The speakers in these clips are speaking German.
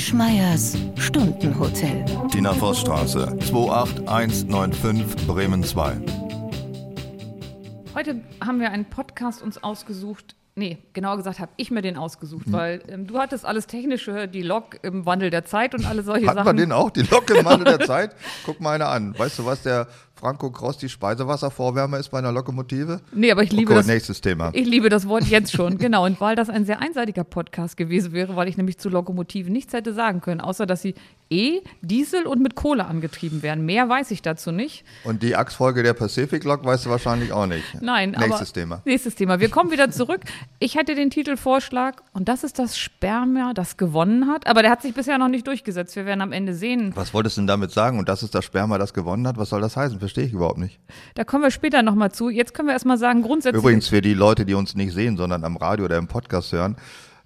Wischmeiers Stundenhotel. Tina Vossstraße, 28195 Bremen 2. Heute haben wir einen Podcast uns ausgesucht. Nee, genauer gesagt habe ich mir den ausgesucht, Hm. weil ähm, du hattest alles Technische, die Lok im Wandel der Zeit und alle solche Hatten wir Sachen. den auch, die Lok im Wandel der Zeit? Guck mal eine an. Weißt du, was der Franco Cross die Speisewasservorwärme ist bei einer Lokomotive? Nee, aber ich liebe oh Gott, das. nächstes Thema. Ich liebe das Wort jetzt schon, genau. Und weil das ein sehr einseitiger Podcast gewesen wäre, weil ich nämlich zu Lokomotiven nichts hätte sagen können, außer dass sie E, Diesel und mit Kohle angetrieben werden. Mehr weiß ich dazu nicht. Und die Achsfolge der Pacific Lok weißt du wahrscheinlich auch nicht. Nein, Nächstes Thema. Nächstes Thema. Wir kommen wieder zurück. Ich hätte den Titelvorschlag und das ist das Sperma, das gewonnen hat. Aber der hat sich bisher noch nicht durchgesetzt. Wir werden am Ende sehen. Was wolltest du denn damit sagen? Und das ist das Sperma, das gewonnen hat? Was soll das heißen? Verstehe ich überhaupt nicht. Da kommen wir später nochmal zu. Jetzt können wir erstmal sagen, grundsätzlich. Übrigens für die Leute, die uns nicht sehen, sondern am Radio oder im Podcast hören.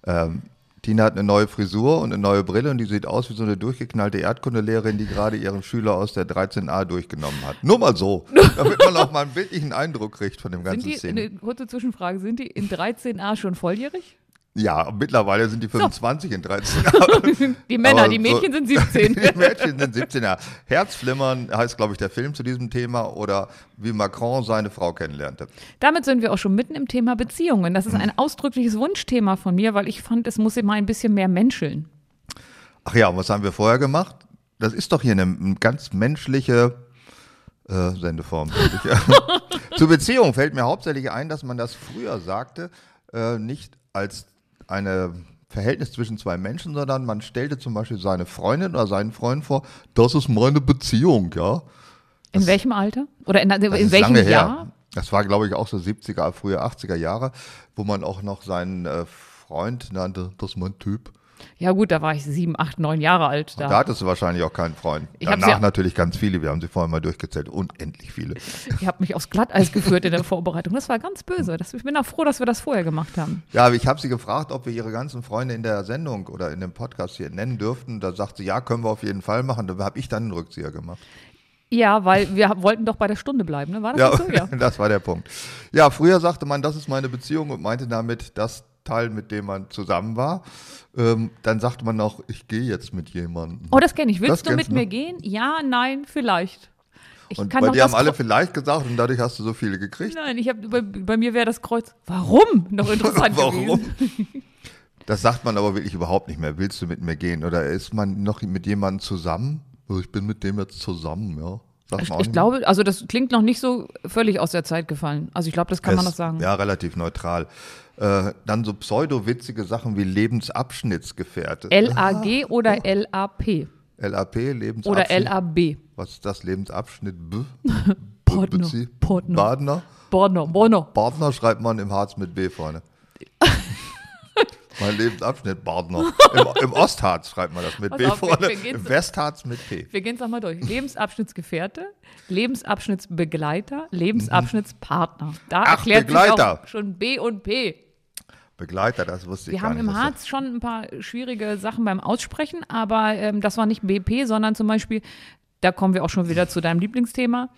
Ähm, Tina hat eine neue Frisur und eine neue Brille und die sieht aus wie so eine durchgeknallte Erdkundelehrerin, die gerade ihren Schüler aus der 13a durchgenommen hat. Nur mal so, damit man auch mal einen bildlichen Eindruck kriegt von dem sind ganzen die, Szenen. eine kurze Zwischenfrage, sind die in 13a schon volljährig? Ja, mittlerweile sind die 25 in 13a. Die Männer, die so- Mädchen sind 17. Die Mädchen sind 17 Jahre. Herzflimmern heißt, glaube ich, der Film zu diesem Thema oder wie Macron seine Frau kennenlernte. Damit sind wir auch schon mitten im Thema Beziehungen. Das ist Mhm. ein ausdrückliches Wunschthema von mir, weil ich fand, es muss immer ein bisschen mehr menscheln. Ach ja, und was haben wir vorher gemacht? Das ist doch hier eine, ganz menschliche äh, Sendeform. Zur Beziehung fällt mir hauptsächlich ein, dass man das früher sagte, äh, nicht als eine Verhältnis zwischen zwei Menschen, sondern man stellte zum Beispiel seine Freundin oder seinen Freund vor, das ist meine Beziehung, ja. In welchem Alter? Oder in, Das in welchem lange her. Jahr? Das war, glaube ich, auch so 70er, frühe 80er Jahre, wo man auch noch seinen äh, Freund nannte, das ist mein Typ. Ja gut, da war ich sieben, acht, neun Jahre alt. Da Da. hattest du wahrscheinlich auch keinen Freund. Ich Danach sie- natürlich ganz viele. Wir haben sie vorhin mal durchgezählt. Unendlich viele. Ich habe mich aufs Glatteis geführt in der Vorbereitung. Das war ganz böse. Das, ich bin auch froh, dass wir das vorher gemacht haben. Ja, aber ich habe sie gefragt, ob wir ihre ganzen Freunde in der Sendung oder in dem Podcast hier nennen dürften. Da sagt sie, ja, können wir auf jeden Fall machen. Da habe ich dann einen Rückzieher gemacht. Ja, weil wir wollten doch bei der Stunde bleiben, ne? War das Ja, so? Ja. das war der Punkt. Ja, früher sagte man, das ist meine Beziehung und meinte damit das Teil, mit dem man zusammen war. Ähm, dann sagte man auch, ich gehe jetzt mit jemandem. Oh, das kenne ich. Das Willst du kennst mit du? mir gehen? Ja, nein, vielleicht. Ich und bei dir haben das alle vielleicht gesagt und dadurch hast du so viele gekriegt. Nein, ich hab, bei, bei mir wäre das Kreuz. Warum? Noch interessant Warum? gewesen. Das sagt man aber wirklich überhaupt nicht mehr. Willst du mit mir gehen? Oder ist man noch mit jemandem zusammen? Oh, Ich bin mit dem jetzt zusammen, ja. Sagt Ich, man ich glaube, also das klingt noch nicht so völlig aus der Zeit gefallen. Also ich glaube, das kann man Es- noch sagen. Ja, relativ neutral. Äh, dann so pseudo-witzige Sachen wie Lebensabschnittsgefährte. LAG oder LAP LAP, Lebensabschnitt. oder LAB. Was ist das? Lebensabschnitt B? Partner, Bezie- Partner. Badner? Borno, Borno. Partner schreibt man im Harz mit B vorne. mein Lebensabschnitt, Partner. Im, Im Ostharz schreibt man das mit Pass B auf, vorne. Im Westharz mit P. Wir gehen es nochmal durch. Lebensabschnittsgefährte, Lebensabschnittsbegleiter, Lebensabschnittspartner. Da Ach, erklärt sich Begleiter. auch schon B und P. Begleiter, das wusste ich Wir gar haben nicht. im dass das- Harz schon ein paar schwierige Sachen beim Aussprechen, aber ähm, das war nicht BP, sondern zum Beispiel, da kommen wir auch schon wieder zu deinem Lieblingsthema.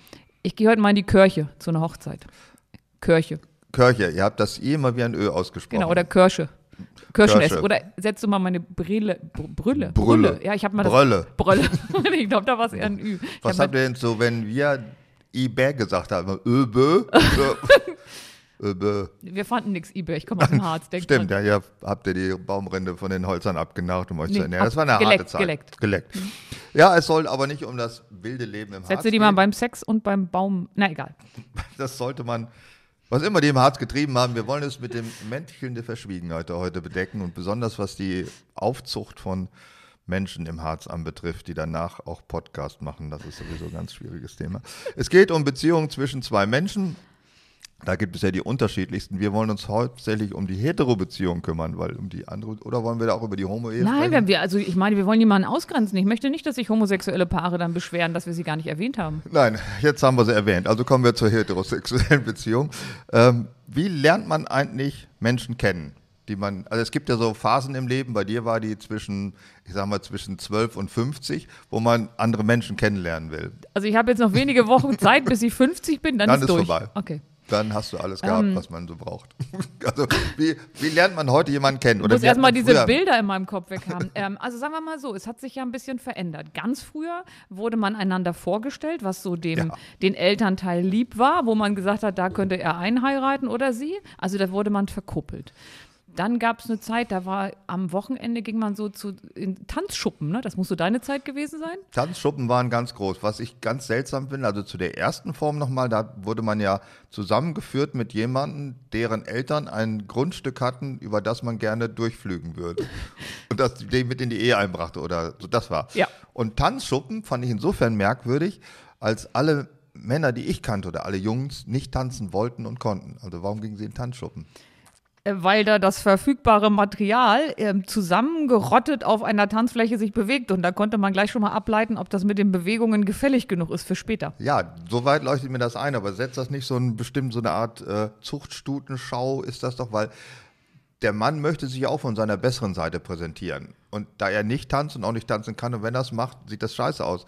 Ich gehe heute mal in die Kirche zu einer Hochzeit. Kirche, Kirche, ihr habt das I immer wie ein Ö ausgesprochen. genau, oder Kirsche. Kirschennest. Kirsche. Oder setzt du mal meine Brille, Br Brille, Brülle. Ja, ich habe mal das. Brille. Brille. ich glaube, da war es eher ein Ü. Ich Was hab habt ihr denn so, wenn wir Ibä gesagt haben? Öbö? Öbö. Wir fanden nichts eBay. Ich komme aus dem Harz. Stimmt, ja, ihr habt ihr die Baumrinde von den Holzern abgenagt, um euch Nee, zu ernähren. Das war eine geleckt, harte Zeit. geleckt. geleckt. Ja, es soll aber nicht um das wilde Leben im Harz Setze die mal beim Sex und beim Baum. Na egal. Das sollte man, was immer die im Harz getrieben haben, wir wollen es mit dem Mäntelchen der Verschwiegenheit heute bedecken und besonders was die Aufzucht von Menschen im Harz anbetrifft, die danach auch Podcast machen. Das ist sowieso ein ganz schwieriges Thema. Es geht um Beziehungen zwischen zwei Menschen. Da gibt es ja die unterschiedlichsten. Wir wollen uns hauptsächlich um die Hetero-Beziehung kümmern, weil um die andere, oder wollen wir da auch über die Homo-Ehe Nein, wenn wir, also ich meine, wir wollen niemanden ausgrenzen. Ich möchte nicht, dass sich homosexuelle Paare dann beschweren, dass wir sie gar nicht erwähnt haben. Nein, jetzt haben wir sie erwähnt. Also kommen wir zur heterosexuellen Beziehung. Ähm, wie lernt man eigentlich Menschen kennen? Die man, also es gibt ja so Phasen im Leben, bei dir war die zwischen, ich sag mal, zwischen 12 und 50, wo man andere Menschen kennenlernen will. Also ich habe jetzt noch wenige Wochen Zeit, bis ich 50 bin, dann, Dann ist durch. vorbei. Okay. Dann hast du alles gehabt, was man so braucht. Also, wie, wie lernt man heute jemanden kennen? Ich Oder muss erstmal diese früher- Bilder in meinem Kopf weg haben. ähm, also sagen wir mal so, es hat sich ja ein bisschen verändert. Ganz früher wurde man einander vorgestellt, was so dem Ja. den Elternteil lieb war, wo man gesagt hat, da könnte er einheiraten oder sie. Also da wurde man verkuppelt. Dann gab es eine Zeit, da war am Wochenende ging man so zu in Tanzschuppen, ne? Das muss so deine Zeit gewesen sein. Tanzschuppen waren ganz groß. Was ich ganz seltsam finde, also zu der ersten Form nochmal, da wurde man ja zusammengeführt mit jemandem, deren Eltern ein Grundstück hatten, über das man gerne durchflügen würde. Und das den mit in die Ehe einbrachte oder so, das war. Ja. Und Tanzschuppen fand ich insofern merkwürdig, als alle Männer, die ich kannte oder alle Jungs nicht tanzen wollten und konnten. Also warum gingen sie in Tanzschuppen? Weil da das verfügbare Material ähm, zusammengerottet auf einer Tanzfläche sich bewegt und da konnte man gleich schon mal ableiten, ob das mit den Bewegungen gefällig genug ist für später. Ja, soweit leuchtet mir das ein, aber setzt das nicht so ein bestimmt so eine Art äh, Zuchtstutenschau ist das doch, weil der Mann möchte sich auch von seiner besseren Seite präsentieren. Und da er nicht tanzt und auch nicht tanzen kann und wenn er es macht, sieht das scheiße aus.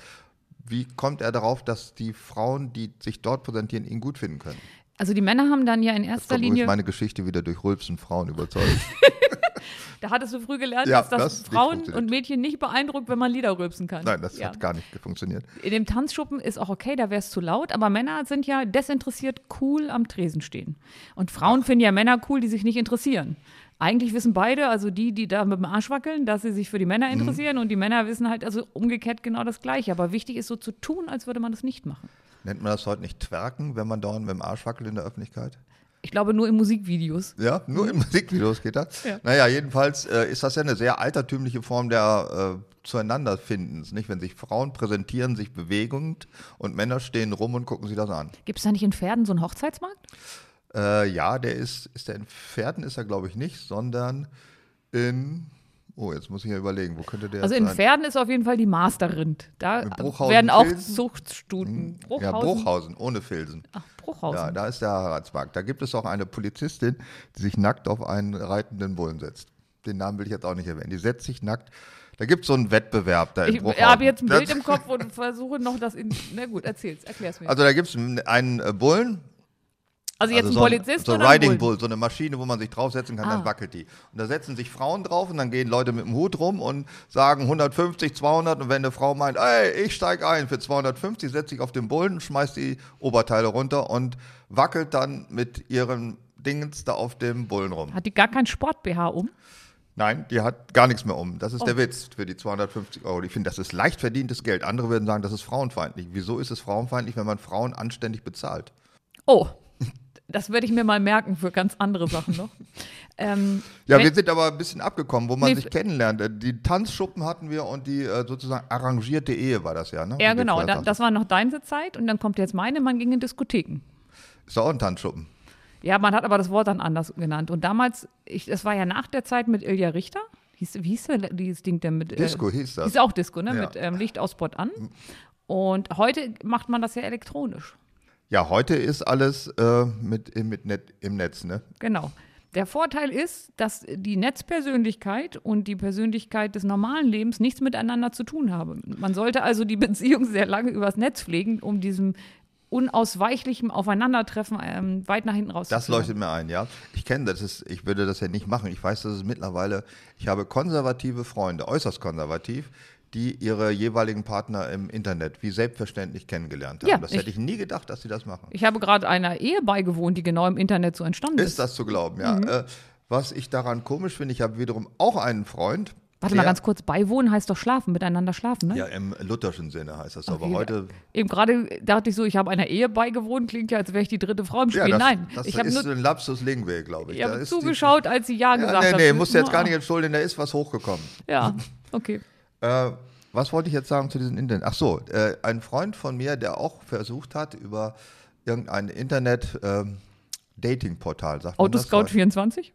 Wie kommt er darauf, dass die Frauen, die sich dort präsentieren, ihn gut finden können? Also die Männer haben dann ja in erster Linie, meine Geschichte wieder durch Rülpsen Frauen überzeugt. da hattest du früh gelernt, Ja, dass das, Frauen und Mädchen nicht beeindruckt, wenn man Lieder rülpsen kann. Nein, das ja. hat gar nicht funktioniert. In dem Tanzschuppen ist auch okay, da wäre es zu laut, aber Männer sind ja desinteressiert cool am Tresen stehen. Und Frauen finden ja Männer cool, die sich nicht interessieren. Eigentlich wissen beide, also die, die da mit dem Arsch wackeln, dass sie sich für die Männer Mhm. interessieren und die Männer wissen halt also umgekehrt genau das Gleiche. Aber wichtig ist so zu tun, als würde man das nicht machen. Nennt man das heute nicht Twerken, wenn man dauernd mit dem Arsch wackelt in der Öffentlichkeit? Ich glaube nur in Musikvideos. Ja, nur in Musikvideos geht das. Ja. Naja, jedenfalls äh, ist das ja eine sehr altertümliche Form der äh, Zueinanderfindens. Nicht? Wenn sich Frauen präsentieren, sich bewegend und Männer stehen rum und gucken sich das an. Gibt es da nicht in Pferden so einen Hochzeitsmarkt? Äh, ja, der ist, ist der in Pferden, ist er glaube ich nicht, sondern in, oh, jetzt muss ich ja überlegen, wo könnte der Also in sein? Pferden ist auf jeden Fall die Masterrind. Da Bruchhausen, werden auch? Zuchtstuten. Ja, Bruchhausen, ohne Filzen. Ach, Bruchhausen. Ja, da ist der Heiratsmarkt. Da gibt es auch eine Polizistin, die sich nackt auf einen reitenden Bullen setzt. Den Namen will ich jetzt auch nicht erwähnen. Die setzt sich nackt. Da gibt es so einen Wettbewerb da Ich Bruchhausen. habe jetzt ein Bild im Kopf und versuche noch das in. Na gut, erzähl's, erklär's mir. Also da gibt es einen Bullen. Also jetzt also ein so Polizist so oder ein Riding Bullen? Bull, so eine Maschine, wo man sich draufsetzen kann, Ah. dann wackelt die. Und da setzen sich Frauen drauf und dann gehen Leute mit dem Hut rum und sagen 150, 200 und wenn eine Frau meint, ey, ich steig ein für 250, setzt sich auf den Bullen, schmeißt die Oberteile runter und wackelt dann mit ihren Dingens da auf dem Bullen rum. Hat die gar kein Sport-BH um? Nein, die hat gar nichts mehr um. Das ist Oh. der Witz für die 250 Euro. Ich finde, das ist leicht verdientes Geld. Andere würden sagen, das ist frauenfeindlich. Wieso ist es frauenfeindlich, wenn man Frauen anständig bezahlt? Oh, das werde ich mir mal merken für ganz andere Sachen noch. ähm, Ja, wir sind aber ein bisschen abgekommen, wo man Nee, sich kennenlernt. Äh, Die Tanzschuppen hatten wir und die äh, sozusagen arrangierte Ehe war das ja, ne? ja, genau. Da, das war noch deine Zeit und dann kommt jetzt meine, man ging in Diskotheken. ist auch ein Tanzschuppen. Ja, man hat aber das Wort dann anders genannt. Und damals, ich, das war ja nach der Zeit mit Ilja Richter. Hieß, wie hieß der, dieses Ding denn mit? Disco äh, hieß das. Hieß auch Disco, ne? Ja. Mit ähm, Licht aus Spot an. Und heute macht man das ja elektronisch. Ja, heute ist alles äh, mit, im- mit Net, im Netz, ne? Genau. Der Vorteil ist, dass die Netzpersönlichkeit und die Persönlichkeit des normalen Lebens nichts miteinander zu tun haben. Man sollte also die Beziehung sehr lange übers Netz pflegen, um diesem unausweichlichen Aufeinandertreffen ähm, weit nach hinten Das rauszuführen. leuchtet mir ein, ja. Ich kenne das, ist, ich würde das ja nicht machen. Ich weiß, dass es mittlerweile, ich habe konservative Freunde, äußerst konservativ, die ihre jeweiligen Partner im Internet wie selbstverständlich kennengelernt haben. Ja, das ich- hätte ich nie gedacht, dass sie das machen. Ich habe gerade einer Ehe beigewohnt, die genau im Internet so entstanden ist. Ist das zu glauben, ja. Mhm. Äh, was ich daran komisch finde, ich habe wiederum auch einen Freund. Warte mal ganz kurz, beiwohnen heißt doch schlafen, miteinander schlafen, ne? Ja, im lutherschen Sinne heißt das. Aber Okay. heute. Eben gerade dachte ich so, ich habe einer Ehe beigewohnt, klingt ja, als wäre ich die dritte Frau im Spiel. Ja, das, Nein, das ich habe ist nur ein Lapsus Linguae, glaube ich. ich habe ist die- zugeschaut, als sie Ja Ja, gesagt nee, hat. nee, musst du jetzt gar Ah, nicht entschuldigen, da ist was hochgekommen. Ja, okay. Äh, was wollte ich jetzt sagen zu diesem Internet? Ach so, äh, ein Freund von mir, der auch versucht hat, über irgendein Internet-Dating-Portal, sagt man das? Autoscout 24?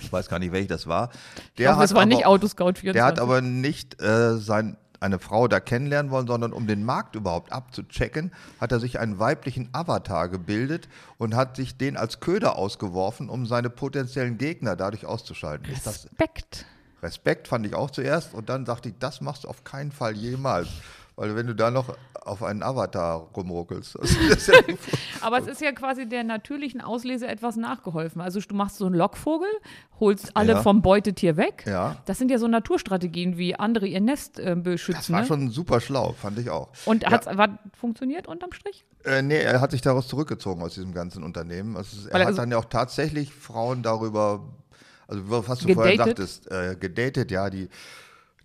Ich weiß gar nicht, welches das war. Ich glaube, das war aber- nicht Autoscout 24. Der hat aber nicht äh, sein, eine Frau da kennenlernen wollen, sondern um den Markt überhaupt abzuchecken, hat er sich einen weiblichen Avatar gebildet und hat sich den als Köder ausgeworfen, um seine potenziellen Gegner dadurch auszuschalten. Ist das Respekt. Respekt fand ich auch zuerst und dann sagte ich, das machst du auf keinen Fall jemals. Weil wenn du da noch auf einen Avatar rumruckelst. Ja Aber es ist ja quasi der natürlichen Auslese etwas nachgeholfen. Also du machst so einen Lockvogel, holst alle Ja. vom Beutetier weg. Ja. Das sind ja so Naturstrategien, wie andere ihr Nest äh, beschützen. das war ne? schon super schlau, fand ich auch. Und ja. hat's war, funktioniert unterm Strich? Äh, nee, er hat sich daraus zurückgezogen aus diesem ganzen Unternehmen. Also, es- er Weil hat so- dann ja auch tatsächlich Frauen darüber, also was du vorher Gedatet? sagtest, äh, gedatet, ja, die,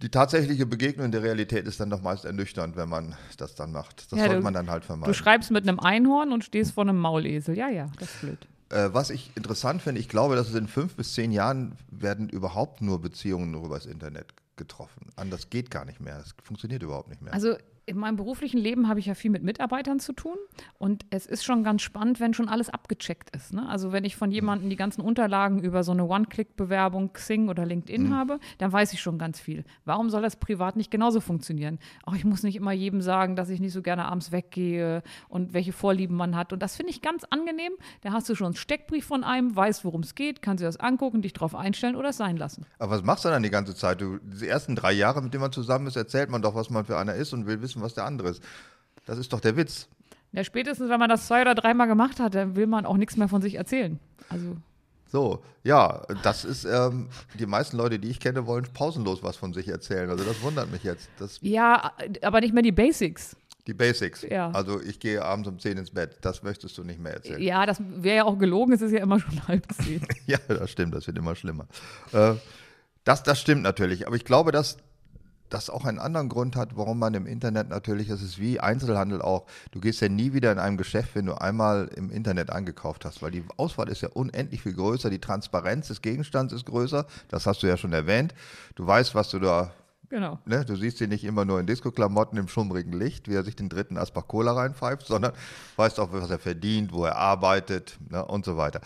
die tatsächliche Begegnung in der Realität ist dann doch meist ernüchternd, wenn man das dann macht. Das Ja, sollte du- man dann halt Du vermeiden. schreibst mit einem Einhorn und stehst vor einem Maulesel. Ja, ja, das ist blöd. Äh, was ich interessant finde, ich glaube, dass es in fünf bis zehn Jahren werden überhaupt nur Beziehungen nur übers Internet getroffen. Anders geht gar nicht mehr. Das funktioniert überhaupt nicht mehr. Also in meinem beruflichen Leben habe ich ja viel mit Mitarbeitern zu tun und es ist schon ganz spannend, wenn schon alles abgecheckt ist. Ne? Also wenn ich von jemandem die ganzen Unterlagen über so eine One-Click-Bewerbung Xing oder LinkedIn habe, dann weiß ich schon ganz viel. Warum soll das privat nicht genauso funktionieren? Auch ich muss nicht immer jedem sagen, dass ich nicht so gerne abends weggehe und welche Vorlieben man hat. Und das finde ich ganz angenehm. Da hast du schon einen Steckbrief von einem, weißt, worum es geht, kannst dir das angucken, dich drauf einstellen oder es sein lassen. Aber was machst du dann die ganze Zeit? Du, diese ersten drei Jahre, mit denen man zusammen ist, erzählt man doch, was man für einer ist und will wissen, was der andere ist. Das ist doch der Witz. Ja, spätestens, wenn man das zwei oder dreimal gemacht hat, dann will man auch nichts mehr von sich erzählen. Also So, ja, das ist, ähm, die meisten Leute, die ich kenne, wollen pausenlos was von sich erzählen. Also das wundert mich jetzt. Das, Ja, aber nicht mehr die Basics. die Basics. Ja. Also ich gehe abends um 10 ins Bett. Das möchtest du nicht mehr erzählen. Ja, das wäre ja auch gelogen, es ist ja immer schon halb zehn. Ja, das stimmt, das wird immer schlimmer. Äh, das, das stimmt natürlich, aber ich glaube, dass das auch einen anderen Grund hat, warum man im Internet natürlich, das ist wie Einzelhandel auch, du gehst ja nie wieder in einem Geschäft, wenn du einmal im Internet eingekauft hast, weil die Auswahl ist ja unendlich viel größer, die Transparenz des Gegenstands ist größer, das hast du ja schon erwähnt. Du weißt, was du da Genau. Ne, du siehst ihn nicht immer nur in Disco-Klamotten im schummrigen Licht, wie er sich den dritten Asbach Cola reinpfeift, sondern weißt auch, was er verdient, wo er arbeitet ne, und so weiter.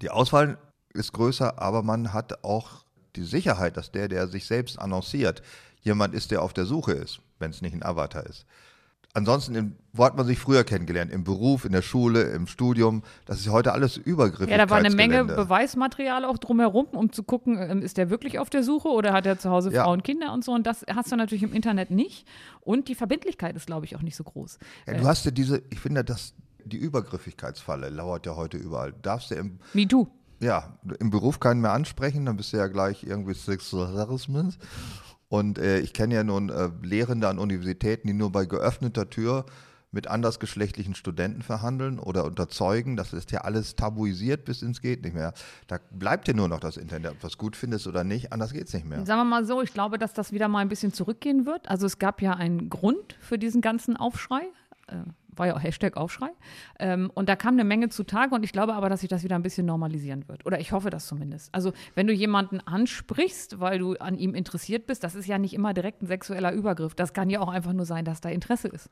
Die Auswahl ist größer, aber man hat auch die Sicherheit, dass der, der sich selbst annonciert, jemand ist, der auf der Suche ist, wenn es nicht ein Avatar ist. Ansonsten, wo hat man sich früher kennengelernt? Im Beruf, in der Schule, im Studium. Das ist heute alles übergriffig. Ja, da war eine Menge Beweismaterial auch drumherum, um zu gucken, ähm, ist der wirklich auf der Suche oder hat er zu Hause Ja. Frauen, Kinder und so. Und das hast du natürlich im Internet nicht. Und die Verbindlichkeit ist, glaube ich, auch nicht so groß. Ja, du hast ja diese, ich finde, dass die Übergriffigkeitsfalle lauert ja heute überall. Darfst du im Me too. ja, im Beruf keinen mehr ansprechen, dann bist du ja gleich irgendwie Sexualismus. Und äh, ich kenne ja nun äh, Lehrende an Universitäten, die nur bei geöffneter Tür mit andersgeschlechtlichen Studenten verhandeln oder unterzeugen. Das ist ja alles tabuisiert bis ins geht nicht mehr. Da bleibt ja nur noch das Internet, ob du es gut findest oder nicht, anders geht es nicht mehr. Sagen wir mal so, ich glaube, dass das wieder mal ein bisschen zurückgehen wird. Also es gab ja einen Grund für diesen ganzen Aufschrei. War ja auch Hashtag Aufschrei. Ähm, und da kam eine Menge zutage und ich glaube aber, dass sich das wieder ein bisschen normalisieren wird. Oder ich hoffe das zumindest. Also wenn du jemanden ansprichst, weil du an ihm interessiert bist, das ist ja nicht immer direkt ein sexueller Übergriff. Das kann ja auch einfach nur sein, dass da Interesse ist.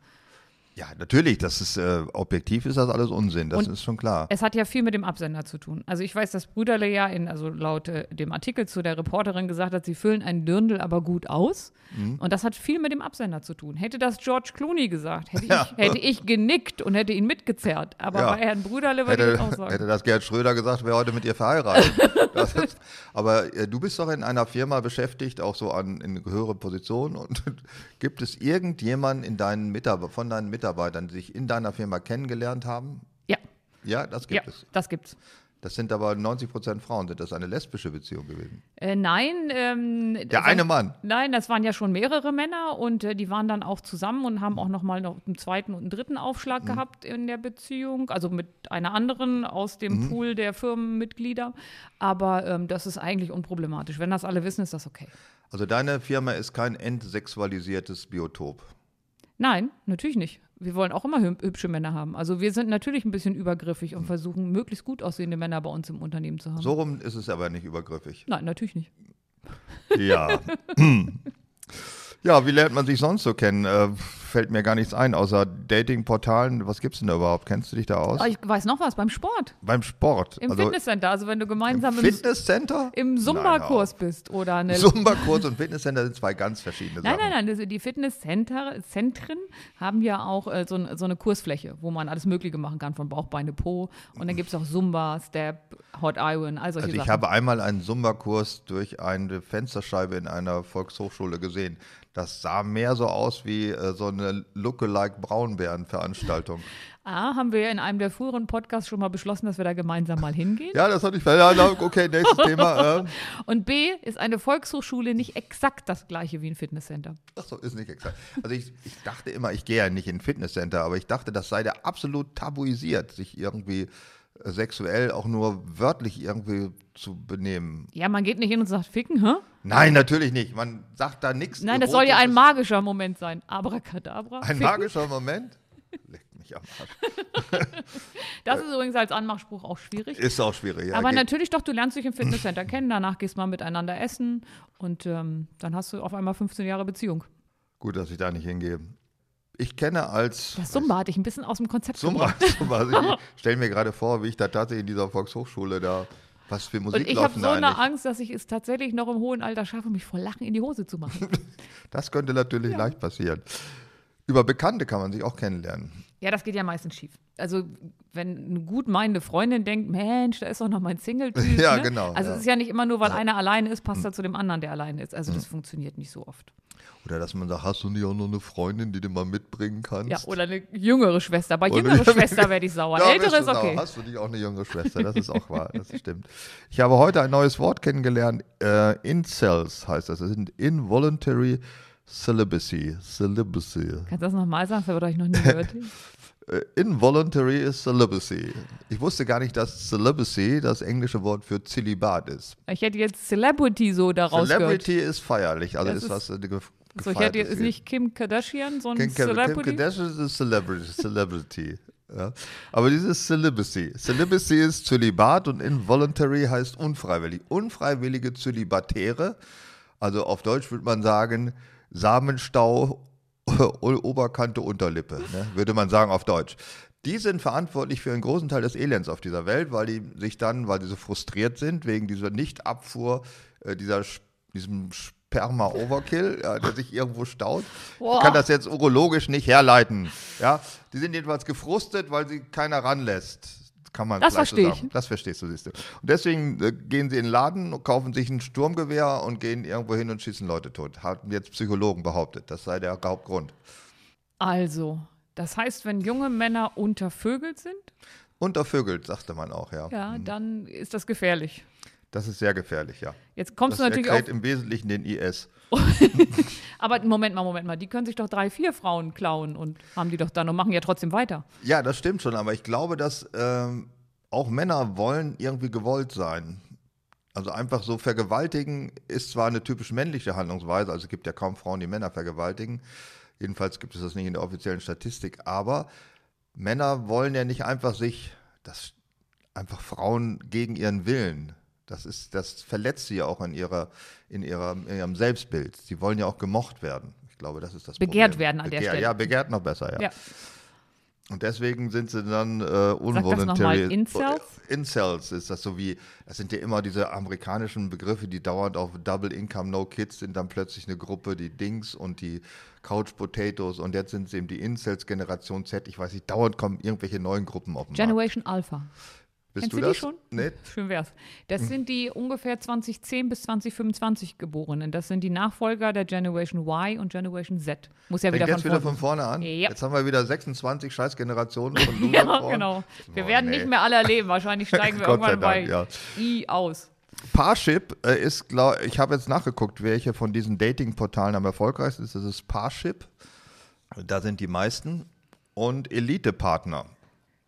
Ja, natürlich, das ist äh, objektiv ist das alles Unsinn, das Und ist schon klar. Es hat ja viel mit dem Absender zu tun. Also ich weiß, dass Brüderle ja in, also laut äh, dem Artikel zu der Reporterin gesagt hat, sie füllen einen Dirndl aber gut aus. Mhm. Und das hat viel mit dem Absender zu tun. Hätte das George Clooney gesagt, hätte, Ja. ich, hätte ich genickt und hätte ihn mitgezerrt. Aber Ja. bei Herrn Brüderle würde ich auch sagen. hätte das Gerd Schröder gesagt, wäre heute mit ihr verheiratet. Ist, aber äh, du bist doch in einer Firma beschäftigt, auch so an, in höhere Positionen. Und gibt es irgendjemanden in deinen von deinen Mitarbeitern, die sich in deiner Firma kennengelernt haben? ja, Ja, das ja, gibt es. das gibt's. Das sind aber 90 Prozent Frauen. Sind das eine lesbische Beziehung gewesen? Äh, nein. Ähm, Der eine Mann. Nein, das waren ja schon mehrere Männer und äh, die waren dann auch zusammen und haben auch noch mal noch einen zweiten und einen dritten Aufschlag gehabt in der Beziehung, also mit einer anderen aus dem Pool der Firmenmitglieder. Aber ähm, das ist eigentlich unproblematisch. Wenn das alle wissen, ist das okay. Also deine Firma ist kein entsexualisiertes Biotop. Nein, natürlich nicht. Wir wollen auch immer hü- hübsche Männer haben. Also wir sind natürlich ein bisschen übergriffig und versuchen, möglichst gut aussehende Männer bei uns im Unternehmen zu haben. So rum ist es aber nicht übergriffig. Nein, natürlich nicht. Ja. ja, wie lernt man sich sonst so kennen? Fällt mir gar nichts ein, außer Datingportalen. Was gibt's denn da überhaupt? Kennst du dich da aus? Ich weiß noch was, beim Sport, Beim Sport. im also Fitnesscenter. Also wenn du gemeinsam im im, Fitnesscenter? im Nein, Zumba-Kurs bist oder eine. Zumba-Kurs und Fitnesscenter sind zwei ganz verschiedene Nein, Sachen. nein, nein, das, die Fitnesszentren haben ja auch äh, so, ein- so eine Kursfläche, wo man alles Mögliche machen kann, von Bauch, Beine, Po. Und dann gibt es auch Zumba, Step, Hot Iron, all solche Also ich Sachen. habe einmal einen Zumba-Kurs durch eine Fensterscheibe in einer Volkshochschule gesehen. Das sah mehr so aus wie äh, so eine Lookalike Braunbären-Veranstaltung. A, haben wir ja in einem der früheren Podcasts schon mal beschlossen, dass wir da gemeinsam mal hingehen. Ja, das hatte ich. Ja, na, okay, nächstes Thema. Äh. Und B, ist eine Volkshochschule nicht exakt das gleiche wie ein Fitnesscenter. Ach so, ist nicht exakt. Also ich, ich dachte immer, ich gehe ja nicht in ein Fitnesscenter, aber ich dachte, das sei der absolut tabuisiert, sich irgendwie sexuell auch nur wörtlich irgendwie zu benehmen. Ja, man geht nicht hin und sagt ficken, hä? Nein, natürlich nicht. Man sagt da nichts. Nein, das soll ja ein magischer Moment sein. Abracadabra. Ein ficken. magischer Moment? Leck mich am Arsch. Das ist übrigens als Anmachspruch auch schwierig. Ist auch schwierig. Ja, Aber geht- natürlich doch, du lernst dich im Fitnesscenter kennen, danach gehst mal miteinander essen und ähm, dann hast du auf einmal 15 Jahre Beziehung. Gut, dass ich da nicht hingehe. Ich kenne als Das Sumba hatte ich ein bisschen aus dem Konzept Summa, gebracht. Summa. Also ich stelle mir gerade vor, wie ich da tatsächlich in dieser Volkshochschule da, was für Musik Und ich habe so eine eigentlich. Angst, dass ich es tatsächlich noch im hohen Alter schaffe, mich vor Lachen in die Hose zu machen. Das könnte natürlich leicht passieren. Über Bekannte kann man sich auch kennenlernen. Ja, das geht ja meistens schief. Also, wenn eine gut meinende Freundin denkt, Mensch, da ist doch noch mein Single-Typ. Ja, ne? genau, Also, ja. es ist ja nicht immer nur, weil einer alleine ist, passt er zu dem anderen, der alleine ist. Also, das funktioniert nicht so oft. Oder dass man sagt, hast du nicht auch noch eine Freundin, die du mal mitbringen kannst? Ja, oder eine jüngere Schwester. Bei Oder- jüngere Schwester werde ich sauer. Ältere ist okay. Hast du nicht auch eine jüngere Schwester? Das ist auch wahr, das stimmt. Ich habe heute ein neues Wort kennengelernt. Äh, Incels heißt das. Das sind Involuntary Celibacy. Celibacy. Kannst du das nochmal sagen? Das habe ich noch nie gehört. Äh, Involuntary Celibacy. Ich wusste gar nicht, dass Celibacy das englische Wort für Zölibat ist. Ich hätte jetzt Celebrity so daraus gehört. Celebrity ist feierlich, also Das ist, was äh, ge So, ich hätte jetzt ist nicht Kim Kardashian, sondern Kim, Kim, Kim Celebrity. Kardashian ist Celebrity. Celebrity. Ja. Aber dieses Celibacy. Celibacy ist Zölibat und involuntary heißt unfreiwillig. Unfreiwillige Zölibatäre, also auf Deutsch würde man sagen, Samenstau, Oberkante, Unterlippe, ne? würde man sagen auf Deutsch. Die sind verantwortlich für einen großen Teil des Elends auf dieser Welt, weil die sich dann, weil die so frustriert sind, wegen dieser Nichtabfuhr, äh, dieser, diesem Sperma-Overkill, ja, der sich irgendwo staut. Boah. Ich kann das jetzt urologisch nicht herleiten. Ja, die sind jedenfalls gefrustet, weil sie keiner ranlässt. Kann man Das vielleicht so verstehe ich. sagen. Das verstehst du, siehst du. Und deswegen äh, gehen sie in den Laden, und kaufen sich ein Sturmgewehr und gehen irgendwo hin und schießen Leute tot. Haben jetzt Psychologen behauptet. Das sei der Hauptgrund. Also, das heißt, wenn junge Männer untervögelt sind, Untervögelt, sagte man auch, ja. ja, dann ist das gefährlich. Das ist sehr gefährlich, ja. Jetzt kommst Das du natürlich erklärt auf. im Wesentlichen den IS. Aber Moment mal, Moment mal. Die können sich doch drei, vier Frauen klauen und haben die doch dann und machen ja trotzdem weiter. Ja, das stimmt schon, aber ich glaube, dass ähm, auch Männer wollen irgendwie gewollt sein. Also einfach so vergewaltigen ist zwar eine typisch männliche Handlungsweise, also es gibt ja kaum Frauen, die Männer vergewaltigen. Jedenfalls gibt es das nicht in der offiziellen Statistik, aber Männer wollen ja nicht einfach sich, das einfach Frauen gegen ihren Willen. Das ist, das verletzt sie ja auch in ihrer, in ihrer, in ihrem Selbstbild. Sie wollen ja auch gemocht werden. Ich glaube, das ist das Begehrt Problem. werden an der Begehr- Stelle. Ja, begehrt noch besser, ja. Ja. Und deswegen sind sie dann äh, unvoluntary. Incels? Incels ist das so wie, das sind ja immer diese amerikanischen Begriffe, die dauernd auf Double Income No Kids sind, dann plötzlich eine Gruppe, die Dings und die Couch Potatoes und jetzt sind es eben die Incels Generation Z. Ich weiß nicht, dauernd kommen irgendwelche neuen Gruppen auf den Markt. Generation Alpha. Bist Kennst du du die das? schon? Nee. Schön wär's. Das sind die ungefähr 2010 bis 2025 Geborenen. Das sind die Nachfolger der Generation Y und Generation Z. Muss ja Fängt wieder jetzt von wieder vorne. von vorne an. Ja. Jetzt haben wir wieder 26 Scheißgenerationen von Losern Ja, vorn. genau. Wir Oh, werden nee. nicht mehr alle erleben. Wahrscheinlich steigen wir irgendwann bei Dank, I aus. Parship äh, ist, glaub, ich habe jetzt nachgeguckt, welche von diesen Dating-Portalen am erfolgreichsten ist. Das ist Parship. Da sind die meisten. Und Elite-Partner.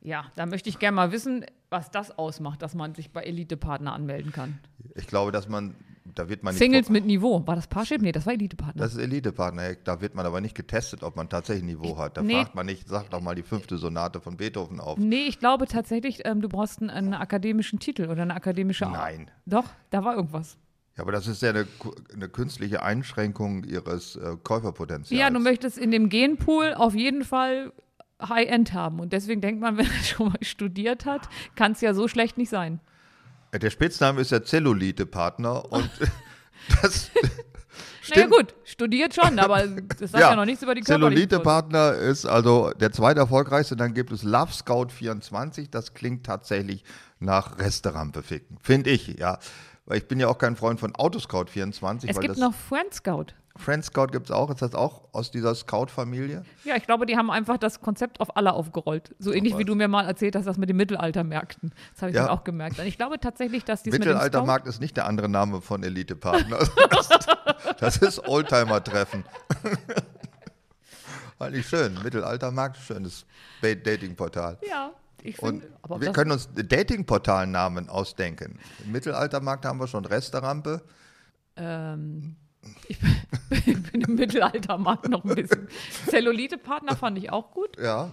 Ja, da möchte ich gerne mal wissen, was das ausmacht, dass man sich bei Elite-Partner anmelden kann. Ich glaube, dass man, da wird man. Singles mit Niveau. War das Parship? Nee, das war Elite-Partner. Das ist Elite-Partner. Da wird man aber nicht getestet, ob man tatsächlich Niveau hat. Da Nee. fragt man nicht, sag doch mal die fünfte Sonate von Beethoven auf. Nee, ich glaube tatsächlich, ähm, du brauchst einen, einen akademischen Titel oder eine akademische. Nein. Doch, da war irgendwas. Ja, aber das ist ja eine, eine künstliche Einschränkung ihres äh, Käuferpotenzials. Ja, du möchtest in dem Genpool auf jeden Fall High-End haben. Und deswegen denkt man, wenn er schon mal studiert hat, kann es ja so schlecht nicht sein. Der Spitzname ist der Zellulite-Partner und das. Naja, gut, studiert schon, aber das sagt ja, noch nichts über die körperliche Zellulite-Partner ist also der zweite erfolgreichste. Dann gibt es Love Scout 24. Das klingt tatsächlich nach Resterampe ficken. Finde ich, ja. Weil ich bin ja auch kein Freund von Autoscout 24. Es gibt noch Friend Scout. Friend Scout gibt es auch. Ist das auch aus dieser Scout-Familie? Ja, ich glaube, die haben einfach das Konzept auf alle aufgerollt. So ähnlich wie du mir mal erzählt hast, das mit den Mittelaltermärkten. Das habe ich Ja. dann auch gemerkt. Und ich glaube tatsächlich, dass dies Mittelaltermarkt ist nicht der andere Name von Elite-Partner. Das, das ist Oldtimer-Treffen. Eigentlich schön. Mittelaltermarkt, schönes Dating-Portal. Ja, ich Und finde, aber wir können uns Dating-Portal-Namen ausdenken. Im Mittelaltermarkt haben wir schon Restaurante. ähm, ich bin, bin im Mittelaltermarkt noch ein bisschen. Zellulite-Partner fand ich auch gut. Ja,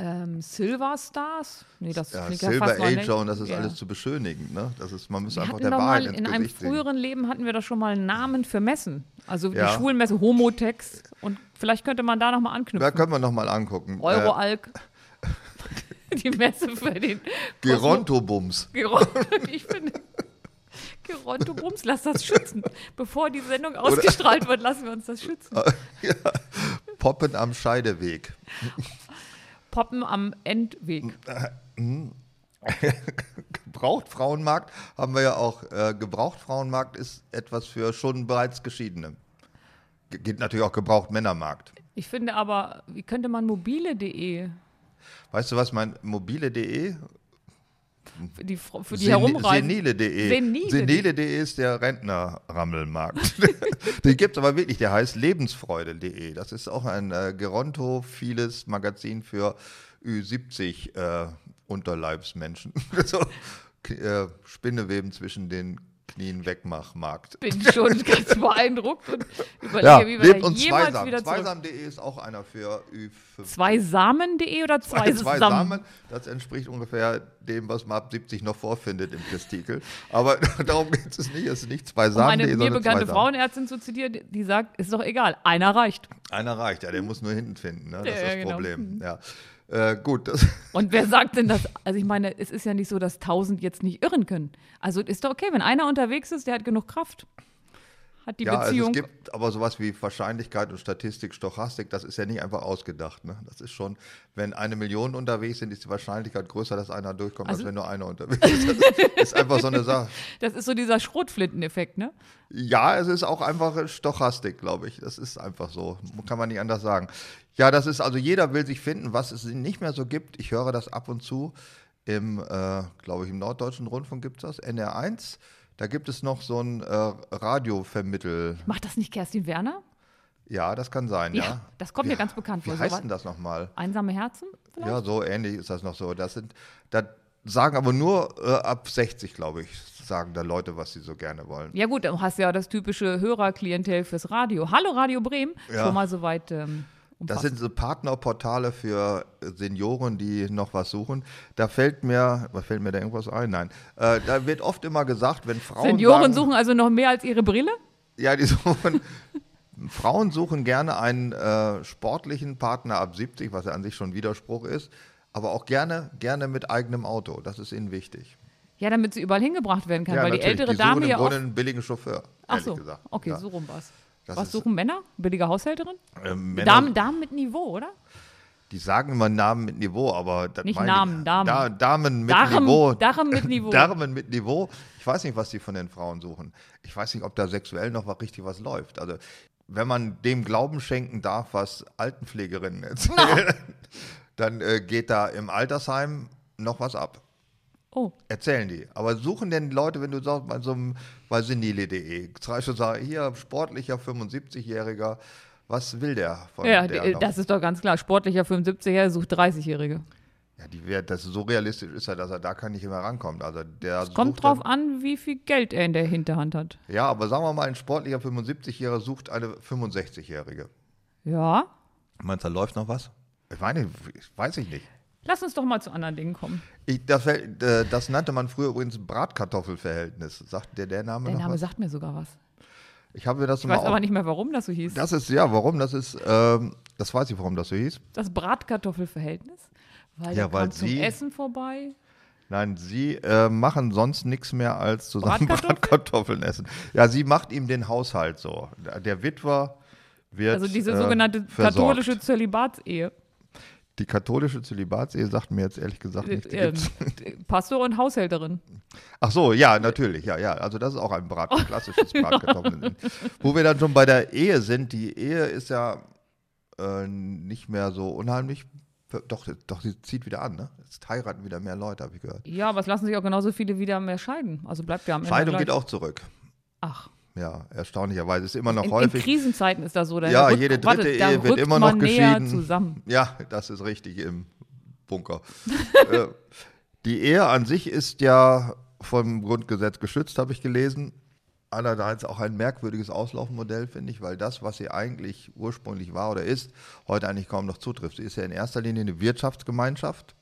Ähm, Silver Stars? Nee, das ja klingt Silver ja fast Age und das ist Ja. alles zu beschönigen. Ne? Das ist, man muss Wir einfach der mal ins in einem Gesicht sehen. früheren Leben hatten wir doch schon mal einen Namen für Messen. Also Ja. die Schwulenmesse Homotex. Und vielleicht könnte man da nochmal Da anknüpfen. können wir nochmal angucken. Äh, Euroalk. die Messe für den Gerontobums. Geronto. Ich finde. Geronto Bums, lass das schützen. Bevor die Sendung ausgestrahlt wird, lassen wir uns das schützen. ja. Poppen am Scheideweg. Poppen am Endweg. Gebrauchtfrauenmarkt haben wir ja auch. Äh, Gebrauchtfrauenmarkt ist etwas für schon bereits Geschiedene. Ge- Geht natürlich auch Gebrauchtmännermarkt. Ich finde aber, wie könnte man mobile.de Weißt du was, mein mobile.de? Für die, für die Sen- herumreisen? Senile.de. Senile.de. Ist der Rentnerrammelmarkt. Den gibt es aber wirklich, der heißt lebensfreude.de. Das ist auch ein äh, gerontophiles Magazin für Ü70 äh, Unterleibsmenschen. so, äh, Spinneweben zwischen den Knien wegmachmarkt. bin schon ganz beeindruckt und überlege, Ja, wie wir da jemals Zweisam. wieder. Zweisam.de ist auch einer für Ü50. Zweisamen.de oder Zwei, zwei, Samen? Das entspricht ungefähr dem, was man ab 70 noch vorfindet im Testikel. Aber darum geht es nicht. Es ist nicht zwei Um Samen, eine mir bekannte. Frauenärztin zu zitieren, die sagt, ist doch egal, einer reicht. Einer reicht, ja, der muss nur hinten finden. Ne? Das Ja, ist das ja, genau. Problem. Ja. Äh, gut, Und wer sagt denn das? Also ich meine, es ist ja nicht so, dass tausend jetzt nicht irren können. Also ist doch okay, wenn einer unterwegs ist, der hat genug Kraft. Hat die ja, also es Beziehung. gibt aber sowas wie Wahrscheinlichkeit und Statistik, Stochastik, das ist ja nicht einfach ausgedacht. Ne? Das ist schon, wenn eine Million unterwegs sind, ist die Wahrscheinlichkeit größer, dass einer durchkommt, als Also- wenn nur einer unterwegs ist. Das ist einfach so eine Sache. das ist so dieser Schrotflinteneffekt, ne? Ja, es ist auch einfach Stochastik, glaube ich. Das ist einfach so. Kann man nicht anders sagen. Ja, das ist also jeder will sich finden, was es nicht mehr so gibt. Ich höre das ab und zu im, äh, glaube ich, im Norddeutschen Rundfunk gibt es das, NR1. Da gibt es noch so ein äh, Radiovermittel. Macht das nicht Kerstin Werner? Ja, das kann sein, Ja, ja. das kommt mir ganz bekannt Wie vor. heißt So denn das nochmal? Einsame Herzen? Vielleicht? Ja, so ähnlich ist das noch so. Das sind, da sagen aber nur äh, ab 60, glaube ich, sagen da Leute, was sie so gerne wollen. Ja gut, du hast ja das typische Hörerklientel fürs Radio. Hallo Radio Bremen, Ja. schon mal soweit ähm, Das sind so Partnerportale für Senioren, die noch was suchen. Da fällt mir, was fällt mir da irgendwas ein? Nein. Äh, da wird oft immer gesagt, wenn Frauen Senioren sagen, suchen also noch mehr als ihre Brille? ja, die suchen, Frauen suchen gerne einen äh, sportlichen Partner ab 70, was ja an sich schon Widerspruch ist, aber auch gerne, gerne mit eigenem Auto. Das ist ihnen wichtig. Ja, damit sie überall hingebracht werden kann, ja, weil die natürlich. ältere die Dame im ja Grunde auch. einen billigen Chauffeur. Ach so, gesagt. okay, ja. so rum war's. Das Was suchen Männer? Billige Haushälterin? Ähm, Männer- Damen, Damen mit Niveau, oder? Die sagen immer Namen mit Niveau, aber das Nicht Namen, ich, Damen. Da, Damen mit Darm- Niveau. Darm mit Niveau. Damen mit Niveau. Ich weiß nicht, was die von den Frauen suchen. Ich weiß nicht, ob da sexuell noch was richtig was läuft. Also, wenn man dem Glauben schenken darf, was Altenpflegerinnen erzählen, dann äh, geht da im Altersheim noch was ab. Oh, Erzählen die. Aber suchen denn Leute, wenn du sagst, bei so einem, bei senile.de, zum sagen, hier, sportlicher 75-Jähriger, was will der von ja, der noch? das ist doch ganz klar. Sportlicher 75er sucht 30-Jährige. Ja, die wird, das ist so realistisch ist er, dass er da kann nicht mehr rankommt. Also der Kommt sucht drauf dann, an, wie viel Geld er in der Hinterhand hat. Ja, aber sagen wir mal, ein sportlicher 75-Jähriger sucht eine 65-Jährige. Ja. Meinst du, da läuft noch was? Ich meine, ich weiß ich nicht. Lass uns doch mal zu anderen Dingen kommen. Ich, das, äh, das nannte man früher übrigens Bratkartoffelverhältnis. Sagt dir der Name Der noch Name was? sagt mir sogar was. Ich habe mir das Ich weiß aber nicht mehr, warum das so hieß. Das, Das ist, ja, warum? Das ist, ähm, das weiß ich, warum das so hieß. Bratkartoffelverhältnis. Weil Ja, weil kam zum sie- Essen vorbei. Nein, sie äh, machen sonst nichts mehr als zusammen Bratkartoffeln? Bratkartoffeln essen. Ja, sie macht ihm den Haushalt so. Der Witwer wird Also diese äh, sogenannte versorgt. katholische Zölibatsehe. Die katholische Zölibatsehe sagt mir jetzt ehrlich gesagt nichts. Ähm, Pastor und Haushälterin. Ach so, ja, natürlich, ja, ja. Also das ist auch ein Brat, ein klassisches Bratkartoffeln. Wo wir dann schon bei der Ehe sind, die Ehe ist ja äh, nicht mehr so unheimlich. Doch, doch, sie zieht wieder an, ne? Jetzt heiraten wieder mehr Leute, habe ich gehört. Ja, aber es lassen sich auch genauso viele wieder mehr scheiden. Also bleibt ja am Ende Scheidung geht auch zurück. Ach, Ja, erstaunlicherweise ist immer noch in, in häufig. Krisenzeiten ist das so. Da Ja, rückt- jede dritte warte, Ehe wird immer noch geschieden. zusammen. Ja, das ist richtig im Bunker. äh, die Ehe an sich ist ja vom Grundgesetz geschützt, habe ich gelesen. Allerdings auch ein merkwürdiges Auslaufmodell, finde ich, weil das, was sie eigentlich ursprünglich war oder ist, heute eigentlich kaum noch zutrifft. Sie ist ja in erster Linie eine Wirtschaftsgemeinschaft.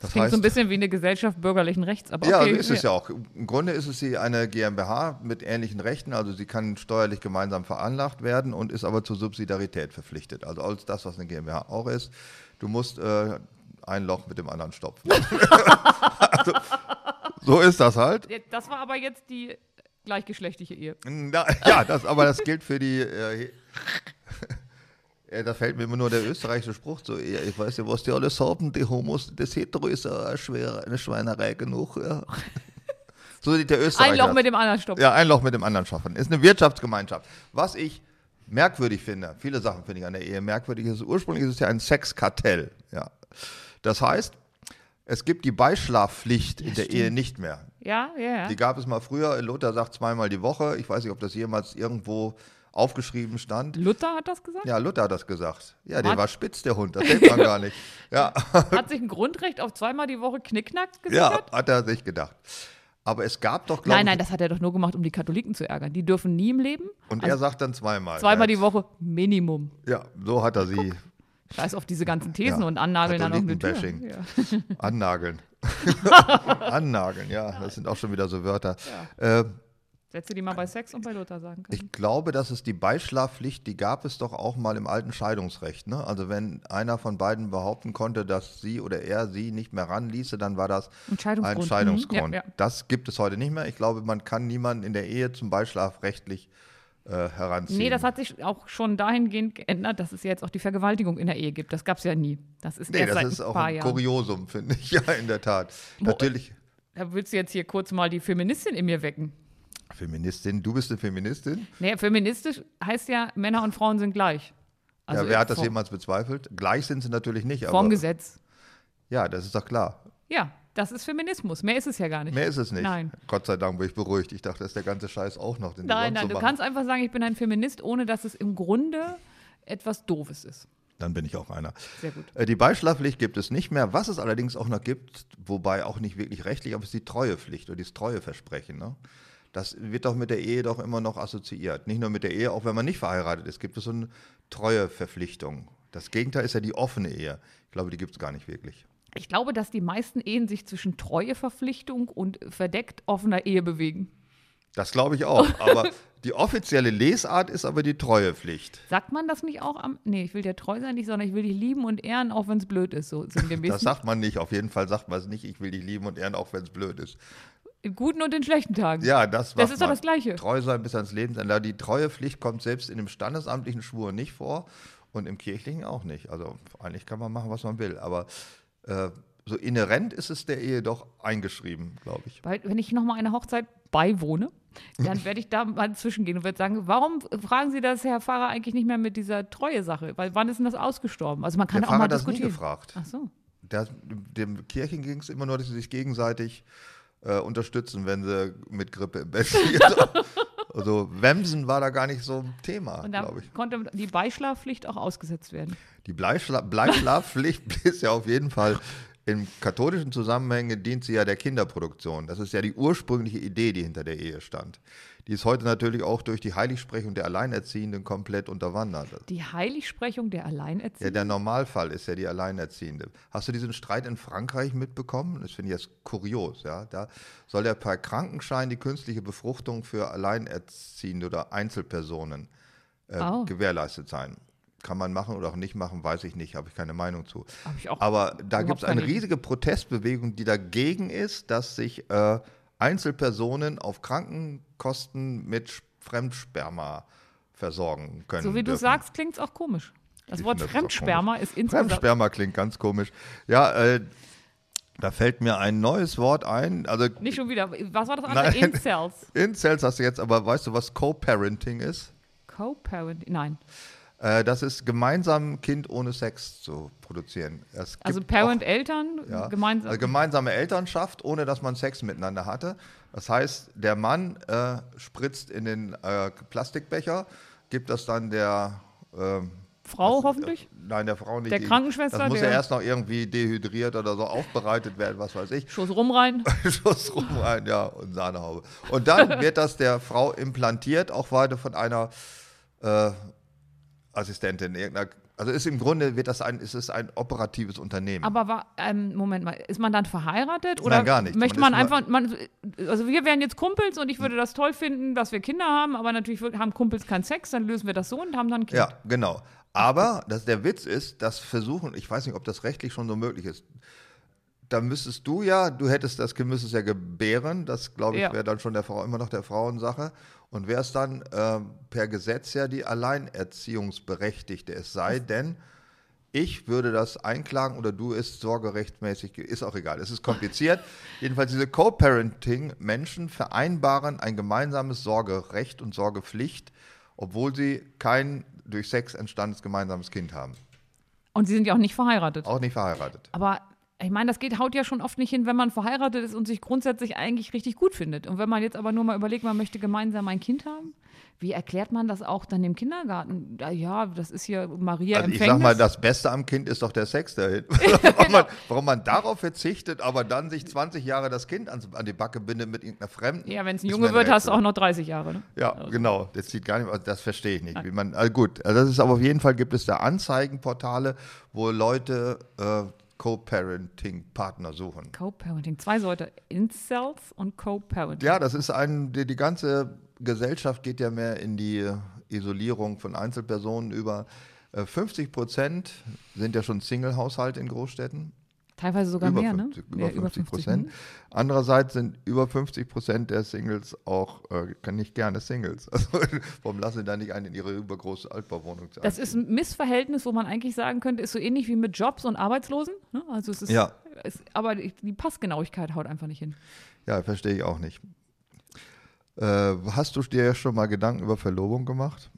Das Klingt so ein bisschen wie eine Gesellschaft bürgerlichen Rechts, aber ja, okay. ist es ja auch. Im Grunde ist es sie eine GmbH mit ähnlichen Rechten, also sie kann steuerlich gemeinsam veranlagt werden und ist aber zur Subsidiarität verpflichtet. Also alles das, was eine GmbH auch ist. Du musst äh, ein Loch mit dem anderen stopfen. also, so ist das halt. Das war aber jetzt die gleichgeschlechtliche Ehe. Na, ja, das, aber das gilt für die. Äh, ja, da fällt mir immer nur der österreichische Spruch so. Ja, ich weiß ja, was die alles haben, die Homos, das Hetero ist ja schwer, eine Schweinerei genug. Ja. So sieht der Österreicher. Ein Loch mit dem anderen Stopp. Ja, ein Loch mit dem anderen schaffen. Ist eine Wirtschaftsgemeinschaft. Was ich merkwürdig finde, viele Sachen finde ich an der Ehe merkwürdig, ist, ursprünglich ist es ja ein Sexkartell. Ja. Das heißt, es gibt die Beischlafpflicht in der Ehe nicht mehr. Ja, ja, ja. Die gab es mal früher. Luther sagt zweimal die Woche. Ich weiß nicht, ob das jemals irgendwo aufgeschrieben stand. Luther hat das gesagt? Ja, Luther hat das gesagt. Ja, der war spitz, der Hund. Das denkt man gar nicht. Ja, Hat sich ein Grundrecht auf zweimal die Woche Knickknack ja, gesichert? hat er sich gedacht. Aber es gab doch, glaube Nein, ich, nein, das hat er doch nur gemacht, um die Katholiken zu ärgern. Die dürfen nie im Leben. und Also er sagt dann zweimal. zweimal ja, die Woche Minimum. Ja, so hat er sie Scheiß auf diese ganzen Thesen Ja, und annageln dann auf eine Tür. Katholikenbashing. Ja. annageln. annageln, ja, das sind auch schon wieder so Wörter. Äh, Sätze, die man bei Sex und bei Luther sagen kann. Ich glaube, dass es die Beischlafpflicht, die gab es doch auch mal im alten Scheidungsrecht. Ne? Also wenn einer von beiden behaupten konnte, dass sie oder er sie nicht mehr ranließe, dann war das Ein Scheidungsgrund. ein Mhm. Ja, ja. Das gibt es heute nicht mehr. Ich glaube, man kann niemanden in der Ehe zum Beischlaf rechtlich äh, heranziehen. Nee, das hat sich auch schon dahingehend geändert, dass es jetzt auch die Vergewaltigung in der Ehe gibt. Das gab es ja nie. Das ist nee, erst das seit ist ein auch ein Jahren. Kuriosum, finde ich. Ja, in der Tat. Natürlich. Da willst du jetzt hier kurz mal die Feministin in mir wecken. Feministin, du bist eine Feministin? Nee, feministisch heißt ja, Männer und Frauen sind gleich. Also ja, wer hat das jemals bezweifelt? Gleich sind sie natürlich nicht, Vom aber Gesetz. ja, das ist doch klar. Ja, das ist Feminismus. Mehr ist es ja gar nicht. Mehr ist es nicht. Nein. Gott sei Dank bin ich beruhigt. Ich dachte, das ist der ganze Scheiß auch noch. Den Nein, nein, du kannst einfach sagen, ich bin ein Feminist, ohne dass es im Grunde etwas Doofes ist. Dann bin ich auch einer. Sehr gut. Äh, Die Beischlafpflicht gibt es nicht mehr. Was es allerdings auch noch gibt, wobei auch nicht wirklich rechtlich, aber es ist die Treuepflicht oder das Treueversprechen. Ne? Das wird doch mit der Ehe doch immer noch assoziiert. Nicht nur mit der Ehe, auch wenn man nicht verheiratet ist, gibt es so eine Treueverpflichtung. Das Gegenteil ist ja die offene Ehe. Ich glaube, die gibt es gar nicht wirklich. Ich glaube, dass die meisten Ehen sich zwischen Treueverpflichtung und verdeckt offener Ehe bewegen. Das glaube ich auch. Aber die offizielle Lesart ist aber die Treuepflicht. Sagt man das nicht auch am. Nee, ich will dir treu sein, nicht, sondern ich will dich lieben und ehren, auch wenn es blöd ist. So. Das sagt man nicht. Auf jeden Fall sagt man es nicht. Ich will dich lieben und ehren, auch wenn es blöd ist. In guten und in schlechten Tagen. Ja, das, Das macht ist doch das Gleiche. Treu sein bis ans Lebensende. Die Treuepflicht kommt selbst in dem standesamtlichen Schwur nicht vor und im kirchlichen auch nicht. Also eigentlich kann man machen, was man will. Aber äh, so inhärent ist es der Ehe doch eingeschrieben, glaube ich. Weil, wenn ich nochmal einer Hochzeit beiwohne, dann werde ich da mal zwischengehen und werde sagen, warum fragen Sie das, Herr Pfarrer, eigentlich nicht mehr mit dieser Treue-Sache? Weil wann ist denn das ausgestorben? Also man kann Der auch mal Pfarrer hat das nie diskutieren. gefragt. Ach so. Der, dem Kirchen ging es immer nur, dass sie sich gegenseitig äh, unterstützen, wenn sie mit Grippe im Bett liegen. also Wemsen war da gar nicht so ein Thema, glaube ich. konnte die Beischlafpflicht auch ausgesetzt werden. Die Bleischla Bleischlafpflicht ist ja auf jeden Fall im katholischen Zusammenhänge dient sie ja der Kinderproduktion. Das ist ja die ursprüngliche Idee, die hinter der Ehe stand. Die ist heute natürlich auch durch die Heiligsprechung der Alleinerziehenden komplett unterwandert. Die Heiligsprechung der Ja, Alleinerziehenden. der Normalfall ist ja die Alleinerziehende. Hast du diesen Streit in Frankreich mitbekommen? Das finde ich jetzt kurios. Ja? Da soll ja per Krankenschein die künstliche Befruchtung für Alleinerziehende oder Einzelpersonen äh, Oh. gewährleistet sein. Kann man machen oder auch nicht machen, weiß ich nicht, habe ich keine Meinung zu. Aber da gibt es eine riesige Protestbewegung, die dagegen ist, dass sich äh, Einzelpersonen auf Krankenkosten mit Fremdsperma versorgen können. so wie du dürfen. sagst, klingt es auch komisch. Das Ich Wort ist Fremdsperma komisch. ist insgesamt. Fremdsperma klingt ganz komisch. Ja, äh, da fällt mir ein neues Wort ein. Also Nicht schon wieder. Was war das andere? Nein. Incels. Incels hast du jetzt, aber weißt du, was Co-Parenting ist? Co-Parent. Nein. Äh, das ist gemeinsam ein Kind ohne Sex zu produzieren. Also gibt Parent, auch- Eltern, Ja, gemeinsam. Also gemeinsame Elternschaft, ohne dass man Sex miteinander hatte. Das heißt, der Mann äh, spritzt in den äh, Plastikbecher, gibt das dann der ähm, Frau hoffentlich? Nein, der Frau nicht. Der Krankenschwester, Das muss ja erst noch irgendwie dehydriert oder so aufbereitet werden, was weiß ich. Schuss rum rein. Schuss rum rein, ja, und Sahnehaube. Und dann wird das der Frau implantiert, auch weiter von einer äh, Assistentin. Irgendeiner, also ist im Grunde wird das ein, ist es ein operatives Unternehmen. Aber war, ähm, Moment mal, ist man dann verheiratet? Oder Nein, gar nicht. Möchte Man man, einfach, man, also wir wären jetzt Kumpels und ich würde das toll finden, dass wir Kinder haben, aber natürlich haben Kumpels keinen Sex, dann lösen wir das so und haben dann ein Kind. Ja, genau. Aber das, der Witz ist, das Versuchen, ich weiß nicht, ob das rechtlich schon so möglich ist. Da müsstest du ja, du hättest das Kind müsstest ja gebären, das glaube ich Ja. wäre dann schon der Frau immer noch der Frauensache und wärst dann ähm, per Gesetz ja die Alleinerziehungsberechtigte. Es sei denn, ich würde das einklagen oder du ist sorgerechtmäßig, ge- ist auch egal, es ist kompliziert. Jedenfalls diese Co-Parenting-Menschen vereinbaren ein gemeinsames Sorgerecht und Sorgepflicht, obwohl sie kein durch Sex entstandenes gemeinsames Kind haben. Und sie sind ja auch nicht verheiratet. Auch nicht verheiratet. Aber ich meine, das geht, haut ja schon oft nicht hin, wenn man verheiratet ist und sich grundsätzlich eigentlich richtig gut findet. Und wenn man jetzt aber nur mal überlegt, man möchte gemeinsam ein Kind haben, wie erklärt man das auch dann im Kindergarten? Ja, das ist hier Maria Also ich sag mal, das Beste am Kind ist doch der Sex dahin. warum, man, warum man darauf verzichtet, aber dann sich 20 Jahre das Kind an, an die Backe bindet mit irgendeiner Fremden. ja, wenn es ein Junge wird, hast du auch noch 30 Jahre. Ne? Ja, genau. Das sieht gar nicht, also das verstehe ich nicht. Wie man, also gut, also das ist aber auf jeden Fall gibt es da Anzeigenportale, wo Leute äh, Co-Parenting-Partner suchen. Co-Parenting. Zwei Sorte. Incels und Co-Parenting. Ja, das ist ein, die, die ganze Gesellschaft geht ja mehr in die äh, Isolierung von Einzelpersonen über. Äh, 50 Prozent sind ja schon Single-Haushalte in Großstädten. Teilweise sogar über mehr, 50, ne? Über Ja, 50 Prozent. Andererseits sind über 50 Prozent der Singles auch äh, kann nicht gerne Singles. Also, warum lassen sie da nicht einen in ihre übergroße Altbauwohnung Das ist ein Missverhältnis, wo man eigentlich sagen könnte, ist so ähnlich wie mit Jobs und Arbeitslosen. Ne? Also es ist, Ja. es, aber die, die Passgenauigkeit haut einfach nicht hin. Ja, verstehe ich auch nicht. Äh, hast du dir schon mal Gedanken über Verlobung gemacht?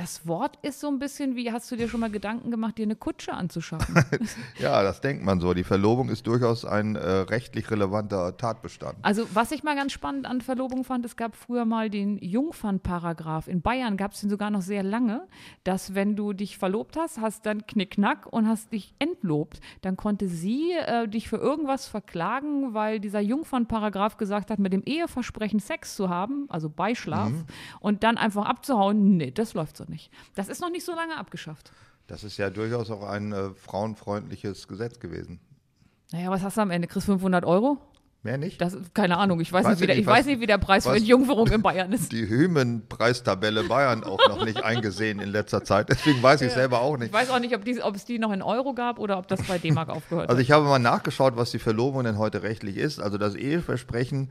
Das Wort ist so ein bisschen wie, hast du dir schon mal Gedanken gemacht, dir eine Kutsche anzuschaffen? Ja, das denkt man so. Die Verlobung ist durchaus ein äh, rechtlich relevanter Tatbestand. Also, was ich mal ganz spannend an Verlobung fand, es gab früher mal den Jungfernparagraph. In Bayern gab es den sogar noch sehr lange, dass wenn du dich verlobt hast, hast dann Knickknack und hast dich entlobt, dann konnte sie äh, dich für irgendwas verklagen, weil dieser Jungfernparagraph gesagt hat, mit dem Eheversprechen Sex zu haben, also Beischlaf, und dann einfach abzuhauen, nee, das läuft so nicht. Das ist noch nicht so lange abgeschafft. Das ist ja durchaus auch ein äh, frauenfreundliches Gesetz gewesen. Naja, was hast du am Ende? Kriegst 500 Euro? Mehr nicht? Das, keine Ahnung, ich weiß, Weiß nicht, wie ich der, ich was- weiß nicht, wie der Preis für Entjungferung in Bayern ist. Die Hymen-Preistabelle Bayern auch noch nicht eingesehen in letzter Zeit. Deswegen weiß ich selber auch Ich nicht. weiß auch nicht, ob, die, ob es die noch in Euro gab oder ob das bei D-Mark aufgehört Also hat. ich habe mal nachgeschaut, was die Verlobung denn heute rechtlich ist. Also das Eheversprechen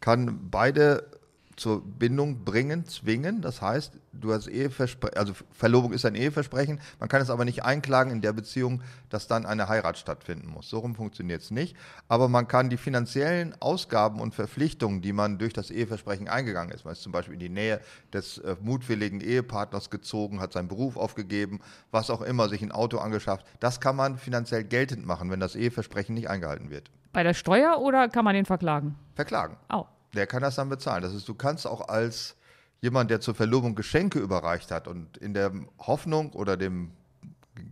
kann beide zur Bindung bringen, zwingen. Das heißt, du hast Eheversprechen, also Verlobung ist ein Eheversprechen, man kann es aber nicht einklagen in der Beziehung, dass dann eine Heirat stattfinden muss. So rum funktioniert es nicht. Aber man kann die finanziellen Ausgaben und Verpflichtungen, die man durch das Eheversprechen eingegangen ist, man ist zum Beispiel in die Nähe des äh, mutwilligen Ehepartners gezogen, hat seinen Beruf aufgegeben, was auch immer, sich ein Auto angeschafft, das kann man finanziell geltend machen, wenn das Eheversprechen nicht eingehalten wird. Bei der Steuer oder kann man den verklagen? Verklagen. Oh. Der kann das dann bezahlen. Das ist, du kannst auch als jemand, der zur Verlobung Geschenke überreicht hat und in der Hoffnung oder dem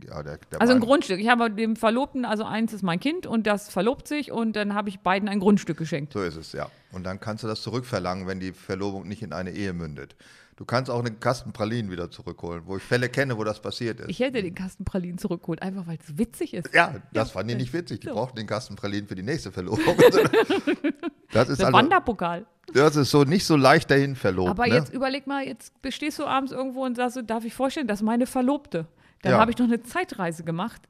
ja, der, der Also ein Grundstück. Ich habe dem Verlobten, also eins ist mein Kind und das verlobt sich und dann habe ich beiden ein Grundstück geschenkt. So ist es, ja. Und dann kannst du das zurückverlangen, wenn die Verlobung nicht in eine Ehe mündet. Du kannst auch einen Kasten Pralinen wieder zurückholen, wo ich Fälle kenne, wo das passiert ist. Ich hätte den Kasten Pralinen zurückgeholt, einfach weil es witzig ist. ja, das fand ich nicht witzig. Die So. brauchten den Kasten Pralinen für die nächste Verlobung. das ist Der also, Wanderpokal. das ist so nicht so leicht dahin verlobt. Aber ne? jetzt überleg mal, jetzt bestehst du abends irgendwo und sagst, darf ich vorstellen, das ist meine Verlobte. Dann Ja. habe ich noch eine Zeitreise gemacht.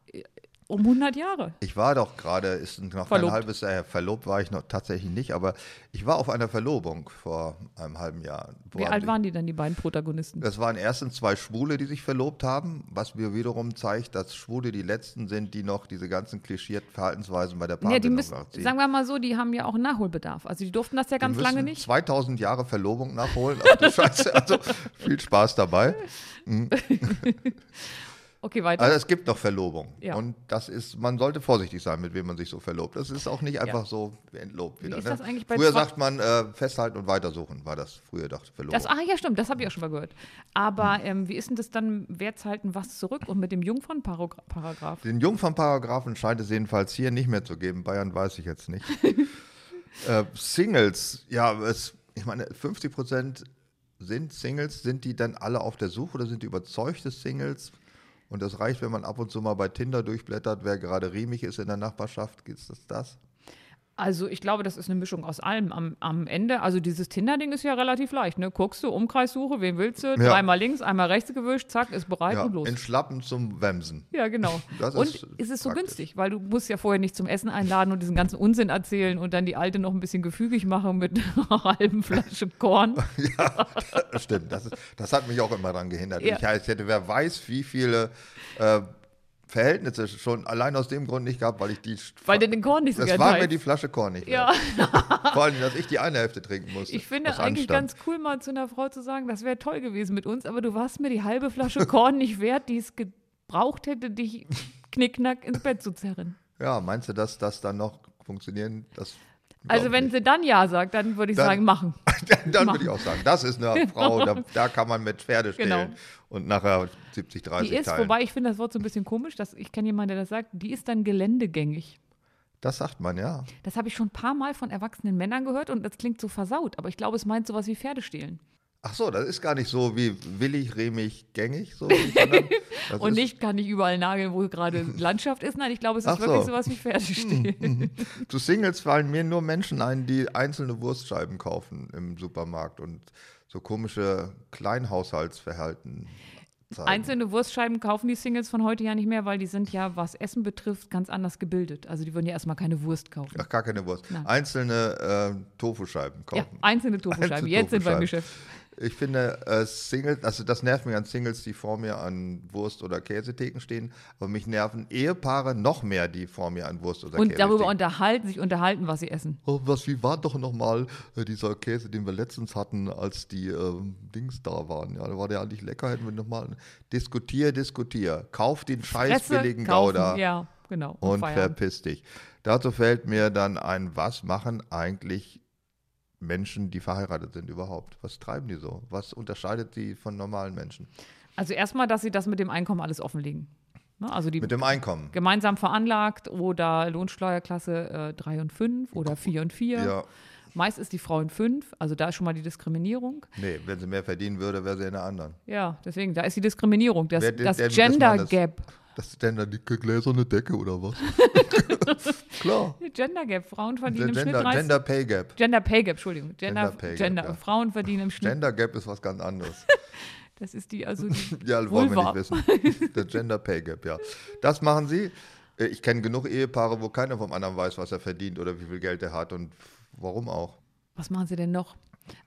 Um 100 Jahre. Ich war doch gerade, ist noch Verlobt. ein halbes Jahr her, verlobt war ich noch tatsächlich nicht, aber ich war auf einer Verlobung vor einem halben Jahr. Wie alt waren die denn, die beiden Protagonisten? Das waren erstens zwei Schwule, die sich verlobt haben, was mir wiederum zeigt, dass Schwule die letzten sind, die noch diese ganzen klischierten Verhaltensweisen bei der Ja, die Paarbindung müssen, nachziehen. sagen wir mal so, die haben ja auch Nachholbedarf. Also die durften das ja ganz lange nicht. 2000 Jahre Verlobung nachholen. Ach du Scheiße, also viel Spaß dabei. Okay, weiter. Also es gibt noch Verlobung. Ja. Und das ist, man sollte vorsichtig sein, mit wem man sich so verlobt. Das ist auch nicht einfach Ja. so entlobt Wie wieder. ist ne? das eigentlich bei früher zwei- sagt man äh, festhalten und weitersuchen, war das früher dachte Verlobung. Das, ah ja, stimmt, das habe ich auch schon mal gehört. Aber Hm. ähm, wie ist denn das dann, wer halten was zurück und mit dem Jungfernparagraph? Den Jungfernparagraphen scheint es jedenfalls hier nicht mehr zu geben. Bayern weiß ich jetzt nicht. äh, Singles, ja, es, ich meine, 50 Prozent sind Singles. Sind die dann alle auf der Suche oder sind die überzeugte Singles? Und das reicht, wenn man ab und zu mal bei Tinder durchblättert, wer gerade riemig ist in der Nachbarschaft. Ist das das? Also ich glaube, das ist eine Mischung aus allem. Am, am Ende, also dieses Tinder-Ding ist ja relativ leicht. Ne? Guckst du, Umkreissuche, wen willst du? Dreimal links, einmal rechts gewischt, zack, ist bereit Ja, und los. in Schlappen zum Wemsen. Ja, genau. Das und ist ist es so praktisch. günstig, weil du musst ja vorher nicht zum Essen einladen und diesen ganzen Unsinn erzählen und dann die Alte noch ein bisschen gefügig machen mit einer halben Flasche Korn. Ja, das stimmt. Das, ist, das hat mich auch immer daran gehindert. Ja. Ich heißt, hätte, wer weiß, wie viele äh, Verhältnisse schon allein aus dem Grund nicht gehabt, weil ich die. Weil du den Korn nicht so Das war mir teilst. die Flasche Korn nicht. Ja, wert. Vor allem, dass ich die eine Hälfte trinken musste. ich finde eigentlich Anstand. ganz cool, mal zu einer Frau zu sagen, das wäre toll gewesen mit uns, aber du warst mir die halbe Flasche Korn nicht wert, die es gebraucht hätte, dich knickknack ins Bett zu zerren. Ja, meinst du, dass das dann noch funktionieren? Das Also wenn sie dann Ja sagt, dann würde ich Dann- sagen, machen. nicht. dann würde ich auch sagen, das ist eine Frau, da, da kann man mit Pferde stehlen Genau. und nachher 70, 30 Die ist, teilen. wobei ich finde das Wort so ein bisschen komisch, dass ich kenne jemanden, der das sagt, die ist dann geländegängig. Das sagt man, ja. Das habe ich schon ein paar Mal von erwachsenen Männern gehört und das klingt so versaut, aber ich glaube, es meint sowas wie Pferde stehlen. Ach so, das ist gar nicht so wie willig, remig, gängig. So, Und nicht kann ich überall nageln, wo gerade Landschaft ist. Nein, ich glaube, es ist Ach wirklich so. sowas wie Pferde stehlen. Zu Singles fallen mir nur Menschen ein, die einzelne Wurstscheiben kaufen im Supermarkt und so komische Kleinhaushaltsverhalten zeigen. Einzelne Wurstscheiben kaufen die Singles von heute ja nicht mehr, weil die sind ja, was Essen betrifft, ganz anders gebildet. Also die würden ja erstmal keine Wurst kaufen. Ach, gar keine Wurst. Nein. Einzelne äh, Tofuscheiben Ja, kaufen. einzelne Tofuscheiben. Einzelne Jetzt sind wir im Tofuscheiben. Geschäft. Ich finde, äh, Singles, also das nervt mich an Singles, die vor mir an Wurst- oder Käsetheken stehen, aber mich nerven Ehepaare noch mehr, die vor mir an Wurst- oder Und Käsetheken darüber unterhalten, sich unterhalten, was sie essen. Oh, was, wie war doch nochmal äh, dieser Käse, den wir letztens hatten, als die ähm, Dings da waren? Ja, da war der eigentlich lecker, hätten wir nochmal. Diskutier, diskutier. Kauf den scheiß Fresse, billigen kaufen, Gouda Ja, genau. und Feierabend. verpiss dich. Dazu fällt mir dann ein, was machen eigentlich Menschen, die verheiratet sind überhaupt? Was treiben die so? Was unterscheidet die von normalen Menschen? Also erstmal, dass sie das mit dem Einkommen alles offenlegen. Ne? Also die Mit dem Einkommen. gemeinsam veranlagt oder Lohnsteuerklasse 3 und 5 oder 4 und 4. Ja, Meist ist die Frau in 5, also da ist schon mal die Diskriminierung. nee, wenn sie mehr verdienen würde, wäre sie in der anderen. Ja, deswegen, da ist die Diskriminierung, das, Wer- das der- das Gender. Gap. Das ist denn da die gläserne Decke oder was? Klar. Gender Gap, Frauen verdienen im Schnitt Gender, 30 Gender Pay Gap. Gender Pay Gap, Entschuldigung. Gender, Gender Pay Gap, Gender, ja. Frauen verdienen im Schnitt, Gender Gap ist was ganz anderes. das ist die, also die, Ja, wollen wir Vulva. nicht wissen. Der Gender Pay Gap, ja. Das machen sie. Äh, Ich kenne genug Ehepaare, wo keiner vom anderen weiß, was er verdient oder wie viel Geld er hat und warum auch. was machen sie denn noch?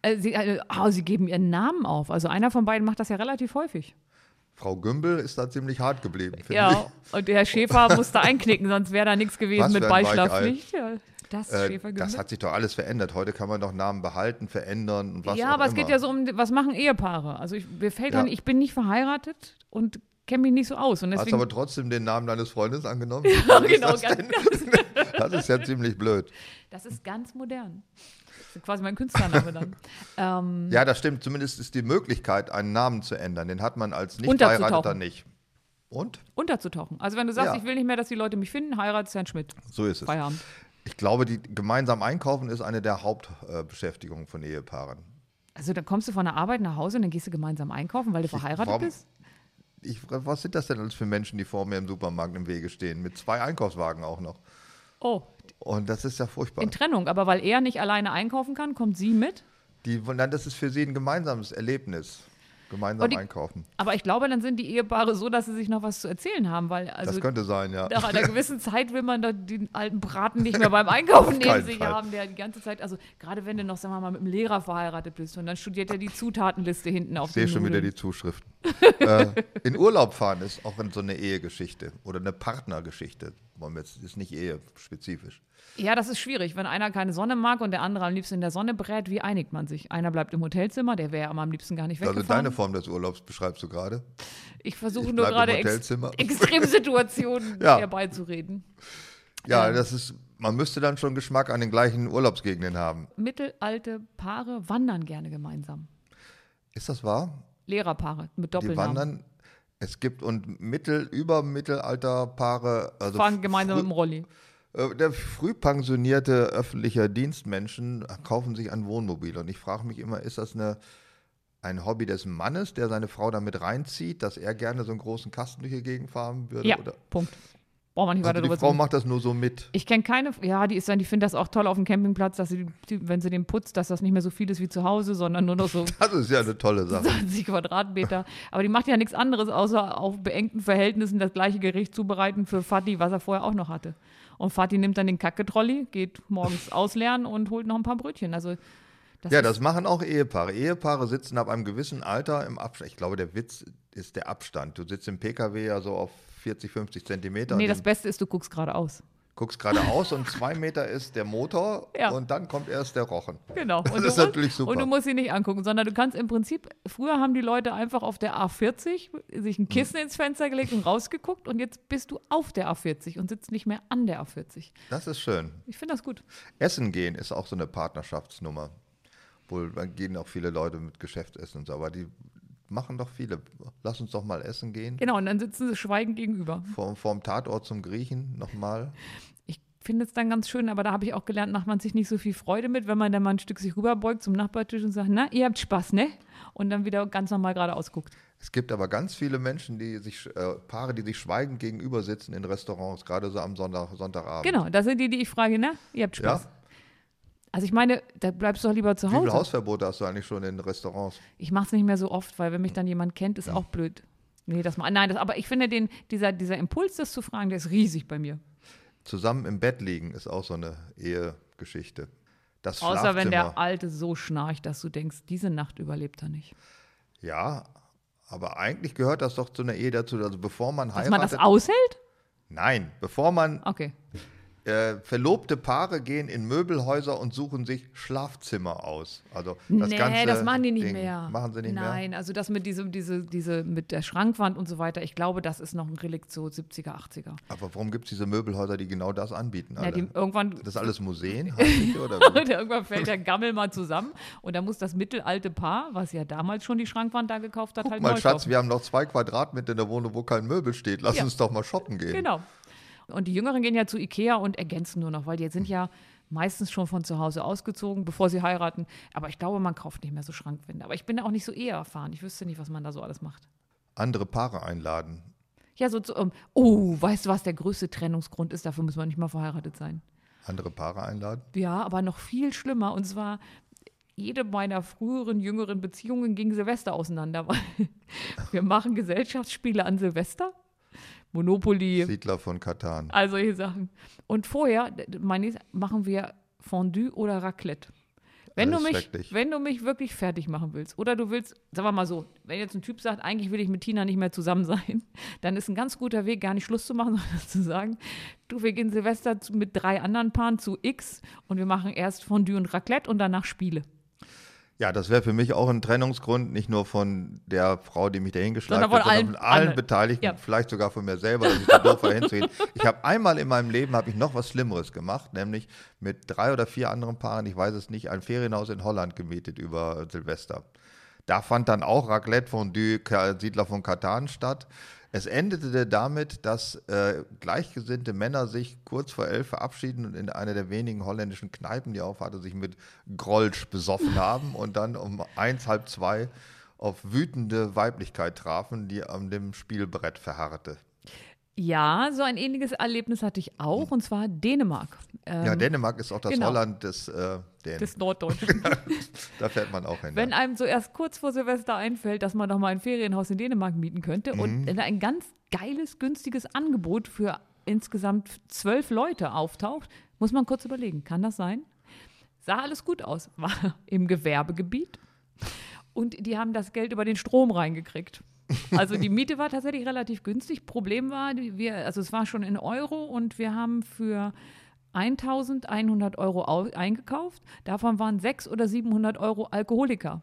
Äh, sie, äh, oh, sie geben ihren Namen auf. Also einer von beiden macht das ja relativ häufig. Frau Gümbel ist da ziemlich hart geblieben, finde Ja, und der Herr Schäfer musste einknicken, sonst wäre da nichts gewesen Was mit Beischlafpflicht. Ja, das ich. Äh, das hat sich doch alles verändert. Heute kann man doch Namen behalten, verändern und was Ja, auch aber es immer. geht ja so um, was machen Ehepaare? Also ich, mir fällt Ja. dann, ich bin nicht verheiratet und kenne mich nicht so aus. Und Hast deswegen, aber trotzdem den Namen deines Freundes angenommen? Ja, Was ist genau, das, ganz, das ist ja ziemlich blöd. das ist ganz modern. Das ist quasi mein Künstlername dann. ähm, Ja, das stimmt. Zumindest ist die Möglichkeit, einen Namen zu ändern. Den hat man als nicht verheirateter nicht. Und? unterzutauchen. Also wenn du sagst, Ja. ich will nicht mehr, dass die Leute mich finden, heirat Herrn Schmidt. So ist es. Feierabend. Ich glaube, die gemeinsam einkaufen ist eine der Hauptbeschäftigungen von Ehepaaren. Also dann kommst du von der Arbeit nach Hause und dann gehst du gemeinsam einkaufen, weil du verheiratet warum- bist? Ich, was sind das denn alles für Menschen, die vor mir im Supermarkt im Wege stehen? Mit zwei Einkaufswagen auch noch. Oh, Und das ist ja furchtbar. in Trennung. Aber weil er nicht alleine einkaufen kann, kommt sie mit. Die, nein, das ist für sie ein gemeinsames Erlebnis. gemeinsam die- einkaufen. Aber ich glaube, dann sind die Ehepaare so, dass sie sich noch was zu erzählen haben, weil also das könnte sein, ja. nach einer gewissen Zeit will man den alten Braten nicht mehr beim Einkaufen neben sich Fall. haben, der die ganze Zeit, also gerade wenn du noch, sagen wir mal, mit einem Lehrer verheiratet bist und dann studiert er die Zutatenliste hinten auf Ich sehe schon wieder Nudeln. die Zuschriften. äh, in Urlaub fahren ist auch so eine Ehegeschichte oder eine Partnergeschichte. Wollen wir jetzt, ist nicht ehespezifisch. Ja, das ist schwierig. Wenn einer keine Sonne mag und der andere am liebsten in der Sonne brät, wie einigt man sich? Einer bleibt im Hotelzimmer, der wäre aber am liebsten gar nicht Also weggefahren. deine Form des Urlaubs beschreibst du gerade. ich versuche nur gerade ex. Extremsituationen Ja. herbeizureden. Ja, Ja. das ist, man müsste dann schon Geschmack an den gleichen Urlaubsgegenden haben. Mittelalte Paare wandern gerne gemeinsam. Ist das wahr? Lehrerpaare mit Die Doppelnamen. wandern. Es gibt und Mittel, über Mittelalterpaare, also fahren gemeinsam mit dem Rolli. Äh, Der früh pensionierte öffentliche Dienstmenschen kaufen sich ein Wohnmobil. Und ich frage mich immer, ist das eine, ein Hobby des Mannes, der seine Frau damit reinzieht, dass er gerne so einen großen Kasten durch die Gegend fahren würde? Ja, Oder? Punkt. Braucht man nicht weiter Also die drüber Frau macht das nur so mit. Ich kenne keine, ja, die ist dann, die findet das auch toll auf dem Campingplatz, dass sie, die, wenn sie den putzt, dass das nicht mehr so viel ist wie zu Hause, sondern nur noch so Das ist ja eine tolle Sache. 20 Quadratmeter. Aber die macht ja nichts anderes, außer auf beengten Verhältnissen das gleiche Gericht zubereiten für Fatih, was er vorher auch noch hatte. Und Fatih nimmt dann den Kacketrolli, geht morgens ausleeren und holt noch ein paar Brötchen. Also das Ja, das machen auch Ehepaare. Ehepaare sitzen ab einem gewissen Alter im Abstand. Ich glaube, der Witz ist der Abstand. Du sitzt im PKW ja so auf 40, 50 Zentimeter nee, das Beste ist, du guckst geradeaus. guckst geradeaus und zwei Meter ist der Motor Ja. und dann kommt erst der Rochen. Genau. Das und du ist musst- natürlich super. Und du musst sie nicht angucken, sondern du kannst im Prinzip, früher haben die Leute einfach auf der A40 sich ein Kissen ins Fenster gelegt und rausgeguckt und jetzt bist du auf der A40 und sitzt nicht mehr an der A40. Das ist schön. Ich finde das gut. Essen gehen ist auch so eine Partnerschaftsnummer. Wohl, gehen auch viele Leute mit Geschäftsessen und so, aber die machen doch viele. Lass uns doch mal essen gehen. Genau, und dann sitzen sie schweigend gegenüber. Vor, vorm Tatort zum Griechen nochmal. Ich finde es dann ganz schön, aber da habe ich auch gelernt, macht man sich nicht so viel Freude mit, wenn man dann mal ein Stück sich rüberbeugt zum Nachbartisch und sagt, na, ihr habt Spaß, ne? Und dann wieder ganz normal geradeaus guckt. Es gibt aber ganz viele Menschen, die sich, äh, Paare, die sich schweigend gegenüber sitzen in Restaurants, gerade so am Sonntag, Sonntagabend. Genau, das sind die, die ich frage, na, ihr habt Spaß. Ja? Also ich meine, da bleibst du doch lieber zu Wie viele Hause. Hausverbote hast du eigentlich schon in Restaurants? Ich mache es nicht mehr so oft, weil wenn mich dann jemand kennt, ist auch blöd. Nee, das mal. Nein, das, aber ich finde den, dieser, dieser Impuls, das zu fragen, der ist riesig bei mir. Zusammen im Bett liegen ist auch so eine Ehegeschichte. Das Außer wenn der Alte so schnarcht, dass du denkst, diese Nacht überlebt er nicht. Ja, aber eigentlich gehört das doch zu einer Ehe dazu. Also bevor man Dass heiratet. man das aushält? Nein, bevor man Okay. Äh, verlobte Paare gehen in Möbelhäuser und suchen sich Schlafzimmer aus. Also das nee, ganze das machen die nicht Ding. mehr. Machen sie nicht Nein, mehr? also das mit diesem, diese, diese, mit der Schrankwand und so weiter, ich glaube, das ist noch ein Relikt so 70er, 80er. Aber warum gibt es diese Möbelhäuser, die genau das anbieten? Ja, die, irgendwann, das ist alles Museen? heimliche, oder irgendwann fällt der Gammel mal zusammen und da muss das mittelalte Paar, was ja damals schon die Schrankwand da gekauft hat, Guck halt mal, Schatz, kaufen. wir haben noch zwei Quadratmeter in der Wohnung, wo kein Möbel steht. Lass Ja. uns doch mal shoppen gehen. Genau. Und die Jüngeren gehen ja zu Ikea und ergänzen nur noch, weil die sind ja meistens schon von zu Hause ausgezogen, bevor sie heiraten. Aber ich glaube, man kauft nicht mehr so Schrankwände. Aber ich bin auch nicht so eher erfahren. Ich wüsste nicht, was man da so alles macht. Andere Paare einladen. Ja, so, zu, ähm, oh, weißt du, was der größte Trennungsgrund ist? Dafür muss man nicht mal verheiratet sein. Andere Paare einladen. Ja, aber noch viel schlimmer. Und zwar, jede meiner früheren, jüngeren Beziehungen ging Silvester auseinander. Weil wir machen Gesellschaftsspiele an Silvester. Monopoly, Siedler von Katan. all solche Sachen. Und vorher, meine ich, machen wir Fondue oder Raclette. Wenn du, mich, wenn du mich wirklich fertig machen willst oder du willst, sagen wir mal so, wenn jetzt ein Typ sagt, eigentlich will ich mit Tina nicht mehr zusammen sein, dann ist ein ganz guter Weg, gar nicht Schluss zu machen, sondern zu sagen, du, wir gehen Silvester zu, mit drei anderen Paaren zu X und wir machen erst Fondue und Raclette und danach Spiele. Ja, das wäre für mich auch ein Trennungsgrund, nicht nur von der Frau, die mich dahin von hat, sondern allen von allen anderen. Beteiligten, Ja. vielleicht sogar von mir selber, dass ich so doof war hinzugehen. Ich habe einmal in meinem Leben habe ich noch was Schlimmeres gemacht, nämlich mit drei oder vier anderen Paaren, ich weiß es nicht, ein Ferienhaus in Holland gemietet über Silvester. Da fand dann auch Raclette Fondue Siedler von Katan statt. Es endete damit, dass äh, gleichgesinnte Männer sich kurz vor elf verabschieden und in einer der wenigen holländischen Kneipen, die auf hatte, sich mit Grolsch besoffen haben und dann um eins, halb zwei auf wütende Weiblichkeit trafen, die an dem Spielbrett verharrte. Ja, so ein ähnliches Erlebnis hatte ich auch, und zwar Dänemark. Ähm, ja, Dänemark ist auch das genau. Holland des äh, des Norddeutschen. da fährt man auch hin. Wenn ja. einem so erst kurz vor Silvester einfällt, dass man doch mal ein Ferienhaus in Dänemark mieten könnte und Mhm. ein ganz geiles, günstiges Angebot für insgesamt zwölf Leute auftaucht, muss man kurz überlegen, kann das sein? Sah alles gut aus, war im Gewerbegebiet und die haben das Geld über den Strom reingekriegt. Also die Miete war tatsächlich relativ günstig. Problem war, wir, also es war schon in Euro und wir haben für 1100 Euro au- eingekauft. Davon waren 600 oder 700 Euro Alkoholiker.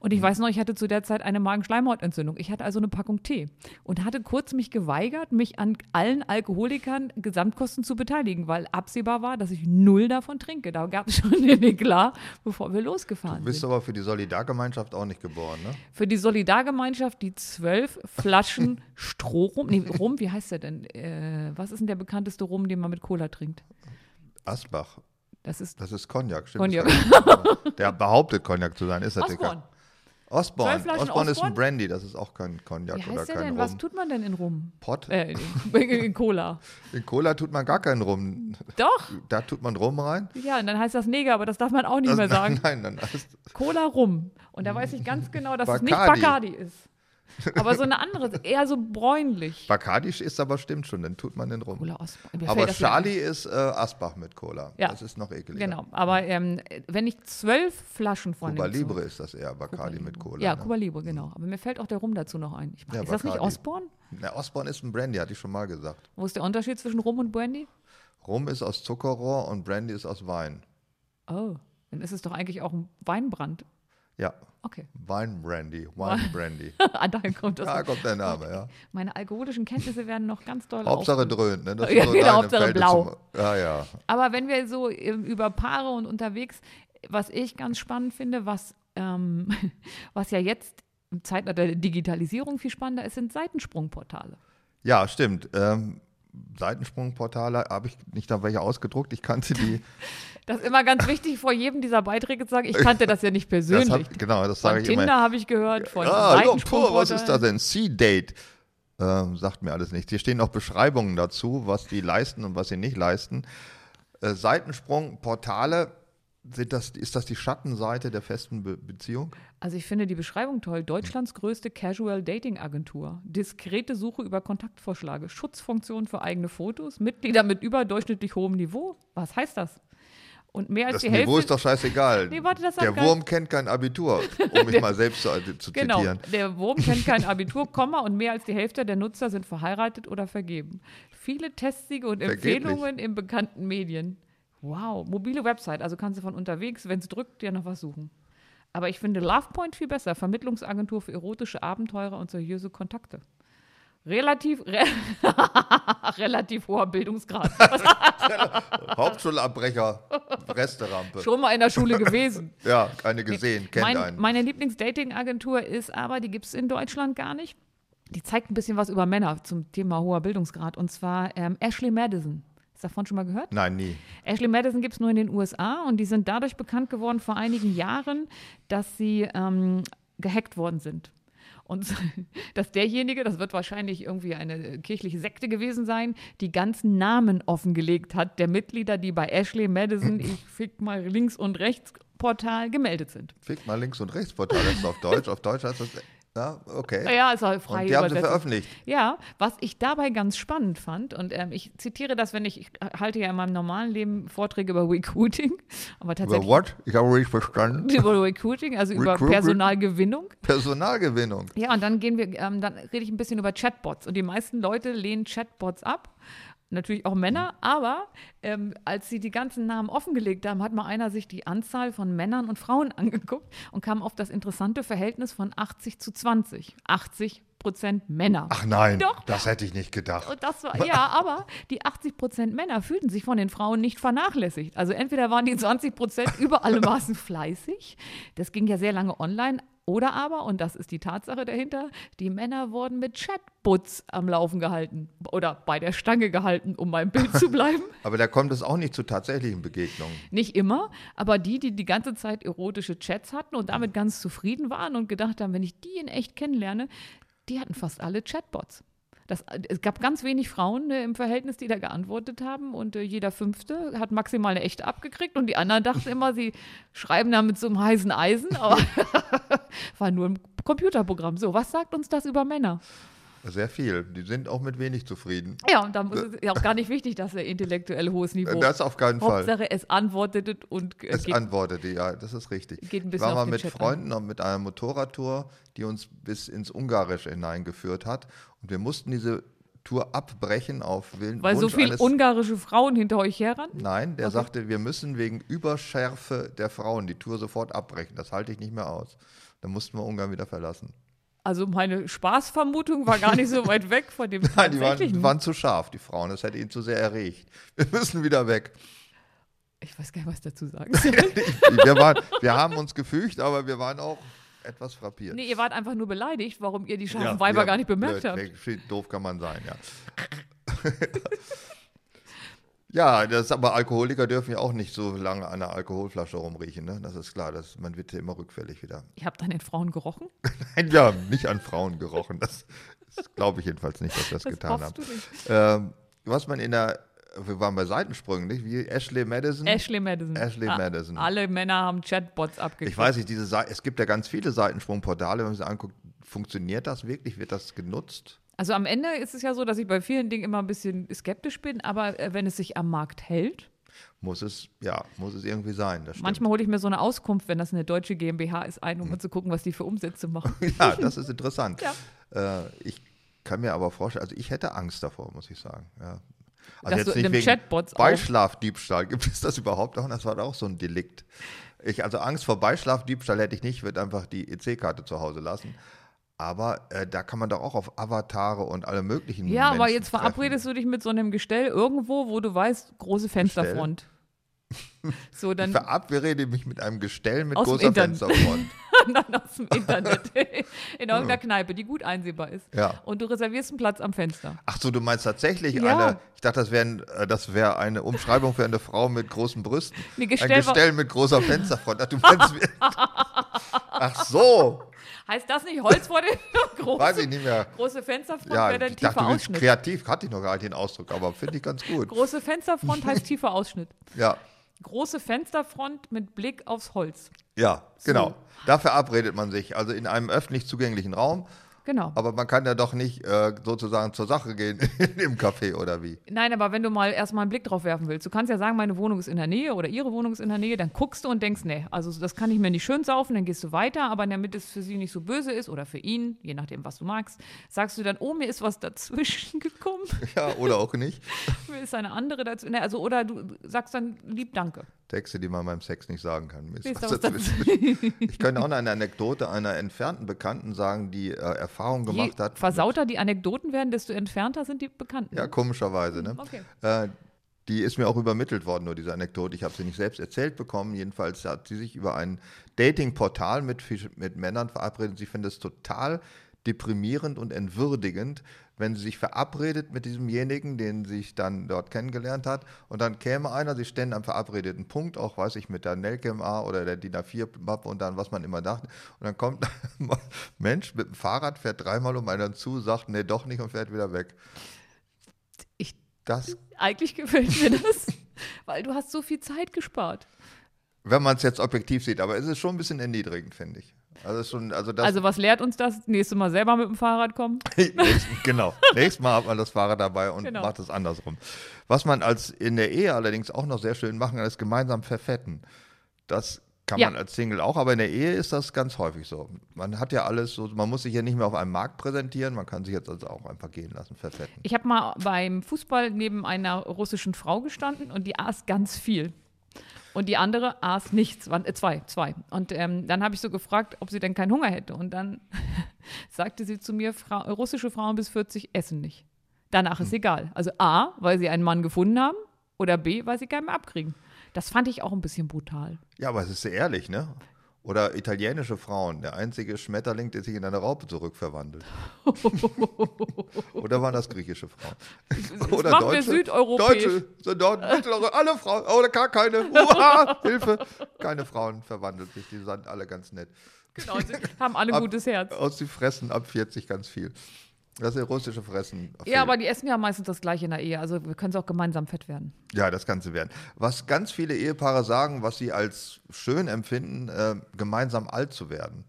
Und ich weiß noch, ich hatte zu der Zeit eine Magenschleimhautentzündung. Ich hatte also eine Packung Tee und hatte kurz mich geweigert, mich an allen Alkoholikern Gesamtkosten zu beteiligen, weil absehbar war, dass ich null davon trinke. Da gab es schon den Eklat, bevor wir losgefahren Du bist sind. aber für die Solidargemeinschaft auch nicht geboren, ne? Für die Solidargemeinschaft die zwölf Flaschen Strohrum, nee, Rum, wie heißt der denn? Äh, was ist denn der bekannteste Rum, den man mit Cola trinkt? Asbach. Das ist Das ist Cognac, stimmt. Cognac. Der behauptet, Cognac zu sein, ist das Osborne. Osborne. Flaschen Osborne ist ein Osborne? Brandy, das ist auch kein Cognac Wie oder heißt der kein denn? Rum. Was tut man denn in Rum? Pot? Äh, in, in Cola. In Cola tut man gar keinen Rum. Doch. Da tut man Rum rein. Ja, und dann heißt das Neger, aber das darf man auch nicht Das, mehr sagen. Nein, nein, das, Cola Rum. Und da weiß ich ganz genau, dass es nicht Bacardi. Bacardi ist. Aber so eine andere, eher so bräunlich. Bacardi ist aber stimmt schon, dann tut man den Rum. Cola Aber. Charlie ist äh, Asbach mit Cola. Ja. Das ist noch eklig. Genau, aber ähm, wenn ich zwölf Flaschen von Cuba Libre ist das eher, Bacardi mit Cola. Ja, ne? Cuba Libre, genau. Aber mir fällt auch der Rum dazu noch ein. Ich, Ja, ist das nicht Bacardi. Osborne? Na, Osborne ist ein Brandy, hatte ich schon mal gesagt. Wo ist der Unterschied zwischen Rum und Brandy? Rum ist aus Zuckerrohr und Brandy ist aus Wein. Oh, dann ist es doch eigentlich auch ein Weinbrand. Ja, Okay. Weinbrandy, Weinbrandy. ah, daher kommt das. Da kommt der Name, ja. Meine alkoholischen Kenntnisse werden noch ganz doll Hauptsache dröhnt, ne? Das Ja, so genau, Hauptsache Felde blau. Zum, ja, ja. Aber wenn wir so ähm, über Paare und unterwegs, was ich ganz spannend finde, was, ähm, was ja jetzt im Zeitalter der Digitalisierung viel spannender ist, sind Seitensprungportale. Ja, stimmt. Ähm, Seitensprungportale habe ich nicht da welche ausgedruckt. Ich kannte die. Das ist immer ganz wichtig, vor jedem dieser Beiträge zu sagen, ich kannte das ja nicht Das persönlich. hab, genau, das sage ich Tinder immer. habe ich gehört, von Ah, Seitensprungportalen. oh, was ist das denn? C-Date. Ähm, sagt mir alles nichts. Hier stehen noch Beschreibungen dazu, was die leisten und was sie nicht leisten. Äh, Seitensprungportale, sind das, ist das die Schattenseite der festen Be Beziehung? Also ich finde die Beschreibung toll. Deutschlands größte Casual Dating Agentur. Diskrete Suche über Kontaktvorschläge. Schutzfunktion für eigene Fotos. Mitglieder mit überdurchschnittlich hohem Niveau. Was heißt das? Und mehr als Das die Niveau Hälfte. ist doch scheißegal. Nee, warte, der Wurm kennt kein Abitur, um mich mal selbst zu, zu Genau, zitieren. der Wurm kennt kein Abitur, Komma, und mehr als die Hälfte der Nutzer sind verheiratet oder vergeben. Viele Testsiege und Vergeblich. Empfehlungen in bekannten Medien. Wow, mobile Website, also kannst du von unterwegs, wenn es drückt, dir noch was suchen. Aber ich finde LovePoint viel besser, Vermittlungsagentur für erotische Abenteurer und seriöse Kontakte. Relativ, re relativ hoher Bildungsgrad. Hauptschulabbrecher, Resterampe. Schon mal in der Schule gewesen. Ja, keine gesehen, kennt mein, einen. Meine Lieblings-Dating-Agentur ist aber, die gibt es in Deutschland gar nicht. Die zeigt ein bisschen was über Männer zum Thema hoher Bildungsgrad. Und zwar ähm, Ashley Madison. Hast du davon schon mal gehört? Nein, nie. Ashley Madison gibt es nur in den USA und die sind dadurch bekannt geworden vor einigen Jahren, dass sie ähm, gehackt worden sind. Und dass derjenige, das wird wahrscheinlich irgendwie eine kirchliche Sekte gewesen sein, die ganzen Namen offengelegt hat der Mitglieder, die bei Ashley Madison, ich fick mal links und rechts Portal gemeldet sind. Fick mal links und rechts Portal, das ist auf Deutsch. Auf Deutsch heißt das. Ja, okay. Ja, ist halt frei und die haben sie veröffentlicht. Ja, was ich dabei ganz spannend fand, und ähm, ich zitiere das, wenn ich, ich halte ja in meinem normalen Leben Vorträge über Recruiting, aber Über tatsächlich what? Ich habe richtig verstanden. über Recruiting, also über Recruit- Personalgewinnung. Personalgewinnung. Ja, und dann gehen wir, ähm, dann rede ich ein bisschen über Chatbots. Und die meisten Leute lehnen Chatbots ab. Natürlich auch Männer, aber ähm, als sie die ganzen Namen offengelegt haben, hat mal einer sich die Anzahl von Männern und Frauen angeguckt und kam auf das interessante Verhältnis von 80 zu 20. 80 Prozent Männer. Ach nein, Doch. das hätte ich nicht gedacht. Und das war, ja, aber die 80 Prozent Männer fühlten sich von den Frauen nicht vernachlässigt. Also entweder waren die 20 Prozent über alle Maßen fleißig, das ging ja sehr lange online, oder aber, und das ist die Tatsache dahinter, die Männer wurden mit Chatbots am Laufen gehalten oder bei der Stange gehalten, um beim Bild zu bleiben. Aber da kommt es auch nicht zu tatsächlichen Begegnungen. Nicht immer, aber die, die die ganze Zeit erotische Chats hatten und damit ganz zufrieden waren und gedacht haben, wenn ich die in echt kennenlerne, die hatten fast alle Chatbots. Das, es gab ganz wenig Frauen äh, im Verhältnis, die da geantwortet haben und äh, jeder Fünfte hat maximal eine echte abgekriegt und die anderen dachten immer, sie schreiben da mit so einem heißen Eisen, aber war nur ein Computerprogramm. So, was sagt uns das über Männer? Sehr viel. Die sind auch mit wenig zufrieden. Ja, und da ist es ja auch gar nicht wichtig, dass er intellektuell hohes Niveau. Das auf keinen Fall. Hauptsache, es antwortet und äh, Es geht, antwortete, ja, das ist richtig. geht ein Ich bisschen war auf mal mit Chat. Freunden und mit einer Motorradtour, die uns bis ins Ungarische hineingeführt hat. Und wir mussten diese Tour abbrechen auf Willen. Weil so Wunsch viele eines ungarische Frauen hinter euch herrannten? Nein, der sagte, wir müssen wegen Überschärfe der Frauen die Tour sofort abbrechen. Das halte ich nicht mehr aus. Dann mussten wir Ungarn wieder verlassen. Also meine Spaßvermutung war gar nicht so weit weg von dem Nein, die waren, waren zu scharf, die Frauen. Das hätte ihn zu sehr erregt. Wir müssen wieder weg. ich weiß gar nicht, was ich dazu sagen soll. Wir, waren, wir haben uns gefügt, aber wir waren auch etwas frappiert. nee, ihr wart einfach nur beleidigt, warum ihr die scharfen Ja, Weiber ja, gar nicht bemerkt blöd, habt. Doof kann man sein, ja. ja, das, aber Alkoholiker dürfen ja auch nicht so lange an einer Alkoholflasche rumriechen, ne? Das ist klar, das, man wird ja immer rückfällig wieder. Ihr habt an den Frauen gerochen? Nein, wir haben nicht an Frauen gerochen. Das, das glaube ich jedenfalls nicht, dass wir das, Das getan haben. du nicht. Ähm, was man in der, wir waren bei Seitensprüngen, nicht? Wie Ashley Madison. Ashley Madison. Ashley Ah, Madison. Alle Männer haben Chatbots abgekriegt. Ich weiß nicht, diese Seite, es gibt ja ganz viele Seitensprungportale, wenn man sich anguckt, funktioniert das wirklich? Wird das genutzt? Also am Ende ist es ja so, dass ich bei vielen Dingen immer ein bisschen skeptisch bin, aber äh, wenn es sich am Markt hält, Muss es, ja, muss es irgendwie sein. Manchmal hole ich mir so eine Auskunft, wenn das eine deutsche GmbH ist, ein, um mal zu gucken, was die für Umsätze machen. Ja, das ist interessant. Ja. Äh, ich kann mir aber vorstellen, also ich hätte Angst davor, muss ich sagen. Ja. Also Dass jetzt du in nicht wegen Chatbots Beischlafdiebstahl. Gibt es das überhaupt auch? Das war auch so ein Delikt. Ich, also Angst vor Beischlafdiebstahl hätte ich nicht, würde einfach die EC-Karte zu Hause lassen. Aber äh, da kann man doch auch auf Avatare und alle möglichen Ja, aber Menschen jetzt verabredest du dich mit so einem Gestell irgendwo, wo du weißt, große Fensterfront. So, treffen. dann, Ich verabrede mich mit einem Gestell mit großer. Fensterfront. dann aus dem Internet in irgendeiner Kneipe, die gut einsehbar ist. Ja. Und du reservierst einen Platz am Fenster. Ach so, du meinst tatsächlich Ja. eine, ich dachte, das wäre äh, das wär eine Umschreibung für eine Frau mit großen Brüsten. Nee, Ein Gestell war- Gestell mit großer Fensterfront. Ach, du meinst, Ach so, Heißt das nicht Holz vor dem große, weiß ich nicht mehr. große Fensterfront Ja, wäre dann ich dachte, tiefer du bist Ausschnitt. kreativ, hatte ich noch gar nicht den Ausdruck, aber finde ich ganz gut. Große Fensterfront heißt tiefer Ausschnitt. Ja, Große Fensterfront mit Blick aufs Holz. ja, genau. Da verabredet man sich, also in einem öffentlich zugänglichen Raum, Genau. aber man kann ja doch nicht äh, sozusagen zur Sache gehen im Café oder wie. Nein, aber wenn du mal erstmal einen Blick drauf werfen willst, du kannst ja sagen, meine Wohnung ist in der Nähe oder ihre Wohnung ist in der Nähe, dann guckst du und denkst, nee, also das kann ich mir nicht schön saufen, dann gehst du weiter, aber damit es für sie nicht so böse ist oder für ihn, je nachdem, was du magst, sagst du dann, oh, mir ist was dazwischen gekommen, Ja, oder auch nicht. mir ist eine andere dazu, nee, also oder du sagst dann lieb Danke. Texte, die man beim Sex nicht sagen kann. Dazwischen. Ich könnte auch noch eine Anekdote einer entfernten Bekannten sagen, die äh, Erfahrung Je gemacht hat. versauter die Anekdoten werden, desto entfernter sind die Bekannten. Ja, komischerweise. Ne? Okay. Äh, die ist mir auch übermittelt worden, nur diese Anekdote. Ich habe sie nicht selbst erzählt bekommen. Jedenfalls hat sie sich über ein Dating-Portal mit, mit Männern verabredet. Sie findet es total deprimierend und entwürdigend, wenn sie sich verabredet mit diesemjenigen, den sie sich dann dort kennengelernt hat. Und dann käme einer, sie stände am verabredeten Punkt, auch weiß ich mit der Nelkem-A oder der DIN A4-Mappe und dann, was man immer dachte. Und dann kommt ein Mensch mit dem Fahrrad, fährt dreimal um einen zu, sagt, nee, doch nicht und fährt wieder weg. Ich, Das eigentlich gefällt mir das, weil du hast so viel Zeit gespart. Wenn man es jetzt objektiv sieht, aber es ist schon ein bisschen erniedrigend, finde ich. Also, schon, also das. Also was lehrt uns das? Nächstes Mal selber mit dem Fahrrad kommen? Genau. Nächstes Mal hat man das Fahrer dabei und Genau. macht es andersrum. Was man als in der Ehe allerdings auch noch sehr schön machen kann, ist gemeinsam verfetten. Das kann Ja. man als Single auch, aber in der Ehe ist das ganz häufig so. Man hat ja alles so, man muss sich ja nicht mehr auf einem Markt präsentieren, man kann sich jetzt also auch einfach gehen lassen, verfetten. Ich habe mal beim Fußball neben einer russischen Frau gestanden und die aß ganz viel. Und die andere aß nichts, waren, äh, zwei, zwei. Und ähm, dann habe ich so gefragt, ob sie denn keinen Hunger hätte. Und dann sagte sie zu mir, Fra russische Frauen bis 40 essen nicht. Danach ist egal. Also A, weil sie einen Mann gefunden haben oder B, weil sie keinen mehr abkriegen. Das fand ich auch ein bisschen brutal. Ja, aber es ist sehr ehrlich, ne? Oder italienische Frauen, der einzige Schmetterling, der sich in eine Raupe zurückverwandelt. Oder waren das griechische Frauen? Oder machen wir südeuropäisch. Deutsche, sind dort Mitteleuropa, alle Frauen, oder gar keine. Uha, Hilfe. Keine Frauen verwandelt sich, die sind alle ganz nett. Genau, sie haben alle ein Ab- gutes Herz. Aus die fressen ab 40 ganz viel. Das ist russische Fressen. Ja, aber die essen ja meistens das gleiche in der Ehe. Also wir können es auch gemeinsam fett werden. Ja, das kann sie werden. Was ganz viele Ehepaare sagen, was sie als schön empfinden, äh, gemeinsam alt zu werden.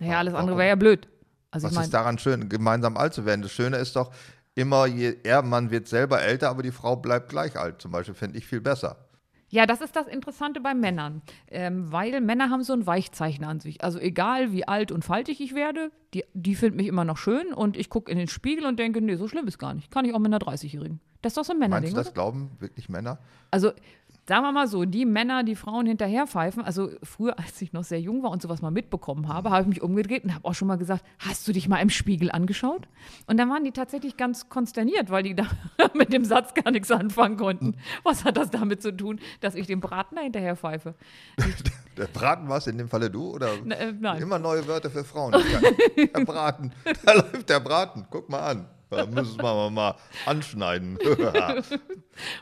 Naja, alles andere wäre ja blöd. Also Was ich ist meine, daran schön, gemeinsam alt zu werden? Das Schöne ist doch, immer je eher man wird selber älter, aber die Frau bleibt gleich alt. Zum Beispiel finde ich viel besser. Ja, das ist das Interessante bei Männern. Ähm, weil Männer haben so ein Weichzeichen an sich. Also egal wie alt und faltig ich werde, die, die finden mich immer noch schön und ich gucke in den Spiegel und denke, nee, so schlimm ist gar nicht. Kann ich auch mit einer 30-Jährigen. Das ist doch so ein Meinst Männerding, du, das oder? glauben wirklich Männer? Also, sagen wir mal so, die Männer, die Frauen hinterherpfeifen, also früher, als ich noch sehr jung war und sowas mal mitbekommen habe, habe ich mich umgedreht und habe auch schon mal gesagt, hast du dich mal im Spiegel angeschaut? Und dann waren die tatsächlich ganz konsterniert, weil die da mit dem Satz gar nichts anfangen konnten. Was hat das damit zu tun, dass ich dem Braten da hinterher pfeife? Der Braten was, in dem Falle du? Oder Na, äh, nein. immer neue Wörter für Frauen. Der Braten, da läuft der Braten. Guck mal an. Da müssen wir mal, anschneiden.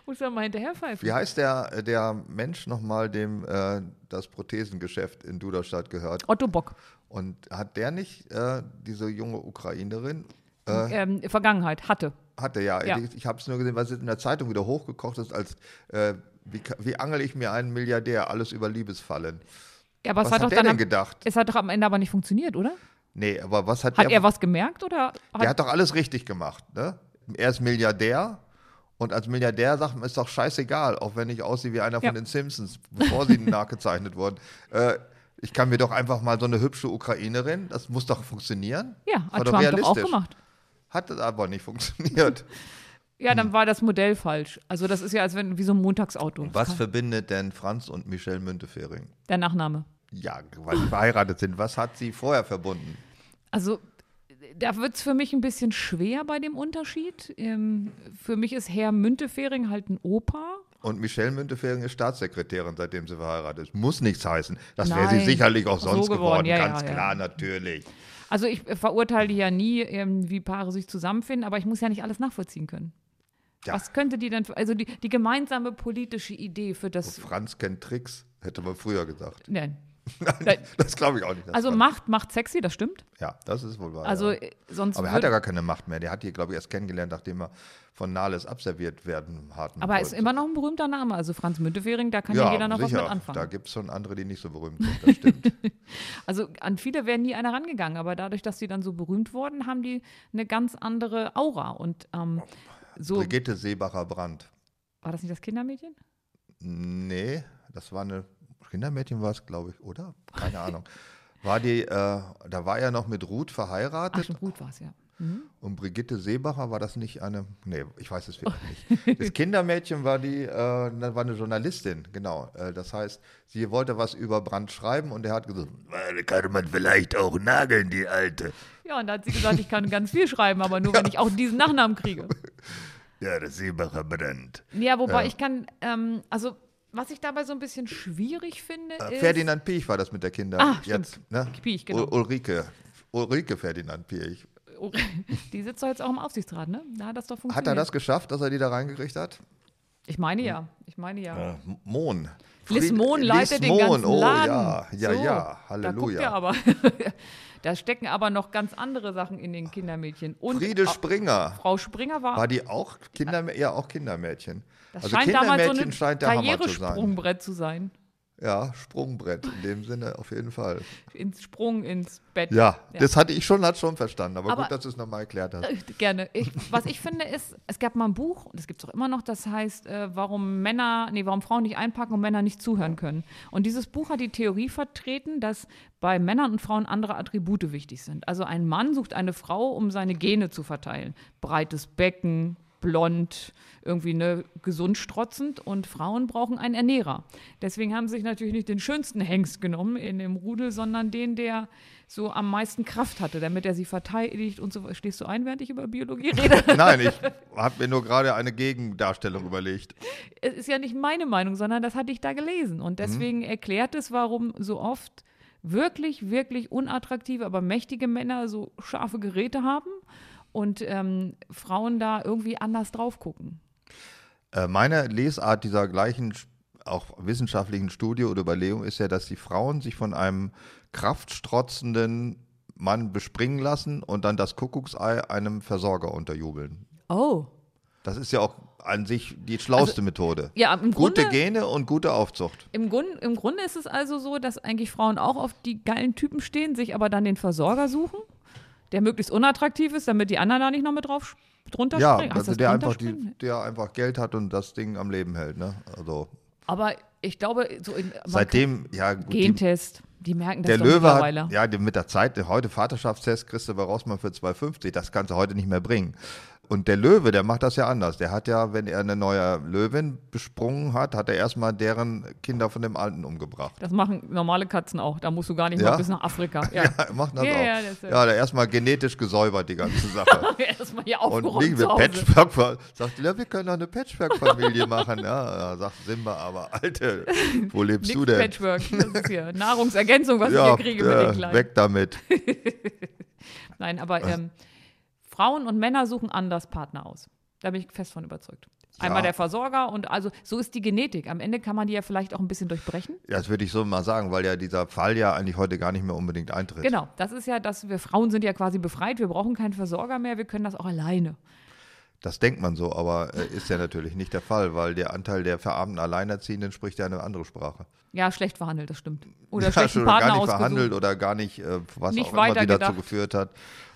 Muss er mal hinterher pfeifen. Wie heißt der, der Mensch nochmal, dem äh, das Prothesengeschäft in Duderstadt gehört? Otto Bock. Und hat der nicht äh, diese junge Ukrainerin? Ähm, Vergangenheit, hatte. Hatte ja. Ja. Ich, ich habe es nur gesehen, weil es in der Zeitung wieder hochgekocht ist, als äh, wie, wie angel ich mir einen Milliardär? Alles über Liebesfallen. Ja, aber es Was hat hat doch der dann denn am, gedacht? es hat doch am Ende aber nicht funktioniert, oder? Nee, aber was hat, Hat der? er was gemerkt oder? der hat doch alles richtig gemacht. Ne? Er ist Milliardär. Und als Milliardär sagt man, ist doch scheißegal, auch wenn ich aussehe wie einer Ja. von den Simpsons, bevor sie nachgezeichnet wurden. Äh, ich kann mir doch einfach mal so eine hübsche Ukrainerin, das muss doch funktionieren. ja, hat doch Trump doch auch realistisch. gemacht. Hat das aber nicht funktioniert. Ja, Hm. dann war das Modell falsch. Also das ist ja als wenn wie so ein Montagsauto. Was verbindet denn Franz und Michelle Müntefering? Der Nachname. Ja, weil sie verheiratet sind. Was hat sie vorher verbunden? Also da wird es für mich ein bisschen schwer bei dem Unterschied. Ähm, für mich ist Herr Müntefering halt ein Opa. Und Michelle Müntefering ist Staatssekretärin, seitdem sie verheiratet ist. Muss nichts heißen. Das wäre sie sicherlich auch So sonst geworden, geworden. ja, Ganz ja, ja. klar, natürlich. Also ich äh, verurteile ja nie, ähm, wie Paare sich zusammenfinden, aber ich muss ja nicht alles nachvollziehen können. Ja. Was könnte die denn, also die, die gemeinsame politische Idee für das, Franz kennt Tricks, hätte man früher gesagt. nein. Nein, das glaube ich auch nicht. Also Macht macht sexy, das stimmt. Ja, das ist wohl wahr. Also ja. äh, sonst Aber er hat ja gar keine Macht mehr. Der hat die, glaube ich, erst kennengelernt, nachdem er von Nahles abserviert werden hat. aber er ist immer noch ein berühmter Name. Also Franz Müntefering, da kann ja, ja, jeder noch sicher. was mit anfangen. Da gibt es schon andere, die nicht so berühmt sind. Das stimmt. Also an viele wäre nie einer rangegangen, aber dadurch, dass sie dann so berühmt wurden, haben die eine ganz andere Aura. Und ähm, so Brigitte Seebacher-Brandt. war das nicht das Kindermädchen? Nee, das war eine Kindermädchen, war es, glaube ich, oder? Keine Ahnung. War die, äh, da war er noch mit Ruth Ach, verheiratet schon gut war es, ja. und Brigitte Seebacher war das nicht eine, nee, ich weiß es wirklich nicht. Das Kindermädchen war die, äh, war eine Journalistin, genau. Äh, das heißt, sie wollte was über Brandt schreiben und er hat gesagt, "Äh, kann man vielleicht auch nageln, die Alte. Ja, und da hat sie gesagt, ich kann ganz viel schreiben, aber nur, wenn ich auch diesen Nachnamen kriege. Ja, das Seebacher Brandt. Ja, wobei Ja. ich kann, ähm, also was ich dabei so ein bisschen schwierig finde, Äh, ist. Ferdinand Piech war das mit der Kinder. Ah, stimmt. Jetzt, ne? Piech, genau. Ul Ulrike. Ulrike Ferdinand Piech. Die sitzt doch jetzt auch im Aufsichtsrat, ne? Da hat das doch funktioniert. Hat er das geschafft, dass er die da reingekriegt hat? Ich meine ja. Ich meine ja. Äh, Mohn. Liz Mohn leitet Liz den Mohn, ganzen oh, Laden. Ja, ja, So, ja, Da guckt Halleluja. aber. da stecken aber noch ganz andere Sachen in den Kindermädchen. Und Friede au- Springer. Frau Springer war. War die auch Kinder, ja, auch Kindermädchen? Das also scheint damals so Kindermädchen ein scheint der Hammer zu sein. Karrieresprungbrett zu sein. Ja, Sprungbrett in dem Sinne auf jeden Fall. Ins Sprung ins Bett. Ja, Ja. das hatte ich schon, hat schon verstanden. Aber, Aber- gut, dass du es nochmal erklärt hast. Äh, Gerne. Ich, was ich finde ist, es gab mal ein Buch, und das gibt es auch immer noch, das heißt, äh, warum Männer, nee, warum Frauen nicht einpacken und Männer nicht zuhören können. Und dieses Buch hat die Theorie vertreten, dass bei Männern und Frauen andere Attribute wichtig sind. Also ein Mann sucht eine Frau, um seine Gene zu verteilen. Breites Becken, blond, irgendwie ne, gesund strotzend und Frauen brauchen einen Ernährer. Deswegen haben sie sich natürlich nicht den schönsten Hengst genommen in dem Rudel, sondern den, der so am meisten Kraft hatte, damit er sie verteidigt und so. Stehst du ein, während ich über Biologie rede? Nein, ich habe mir nur gerade eine Gegendarstellung überlegt. es ist ja nicht meine Meinung, sondern das hatte ich da gelesen. Und deswegen erklärt es, warum so oft wirklich, wirklich unattraktive, aber mächtige Männer so scharfe Geräte haben und ähm, Frauen da irgendwie anders drauf gucken. Äh, meine Lesart dieser gleichen, auch wissenschaftlichen Studie oder Überlegung ist ja, dass die Frauen sich von einem kraftstrotzenden Mann bespringen lassen und dann das Kuckucksei einem Versorger unterjubeln. Oh. Das ist ja auch an sich die schlauste Methode. Ja, im Gute Grunde- Gene und gute Aufzucht. Im, Grund, Im Grunde ist es also so, dass eigentlich Frauen auch auf die geilen Typen stehen, sich aber dann den Versorger suchen, der möglichst unattraktiv ist, damit die anderen da nicht noch mit drauf drunter Ja, springen. Heißt also der einfach, die, der einfach Geld hat und das Ding am Leben hält. Ne? Also Aber ich glaube, so in, seitdem, ja, gut, die, Gentest, die merken das der Löwe mittlerweile. hat, ja, die- mit der Zeit, heute Vaterschaftstest kriegst du bei Rossmann für 2,50. Das kannst du heute nicht mehr bringen. Und der Löwe, der macht das ja anders. Der hat ja, wenn er eine neue Löwin besprungen hat, hat er erstmal deren Kinder von dem Alten umgebracht. Das machen normale Katzen auch. Da musst du gar nicht Ja? mal bis nach Afrika. Ja. Er macht das Ja, auch. ja, das, äh, ja, der erstmal genetisch gesäubert, die ganze Sache. Erstmal hier Und aufgeräumt nicht zu mit. Patchwork. Sagt, ja, wir können doch eine Patchwork-Familie machen. Ja, da sagt Simba, aber Alte, wo lebst Nix du denn? Patchwork. Das ist hier Nahrungsergänzung, was ich ja, hier kriege mit äh, den Kleinen. weg damit. Nein, aber ähm, Frauen und Männer suchen anders Partner aus. Da bin ich fest von überzeugt. Einmal Ja. der Versorger und also so ist die Genetik. Am Ende kann man die ja vielleicht auch ein bisschen durchbrechen. Ja, das würde ich so mal sagen, weil ja dieser Fall ja eigentlich heute gar nicht mehr unbedingt eintritt. Genau, das ist ja, dass wir Frauen sind ja quasi befreit. Wir brauchen keinen Versorger mehr. Wir können das auch alleine. Das denkt man so, aber äh, ist ja natürlich nicht der Fall, weil der Anteil der verarmten Alleinerziehenden spricht ja eine andere Sprache. Ja, schlecht verhandelt, das stimmt. Oder ja, Partner gar nicht ausgesucht. verhandelt oder gar nicht, äh, was Nicht auch immer die dazu geführt hat.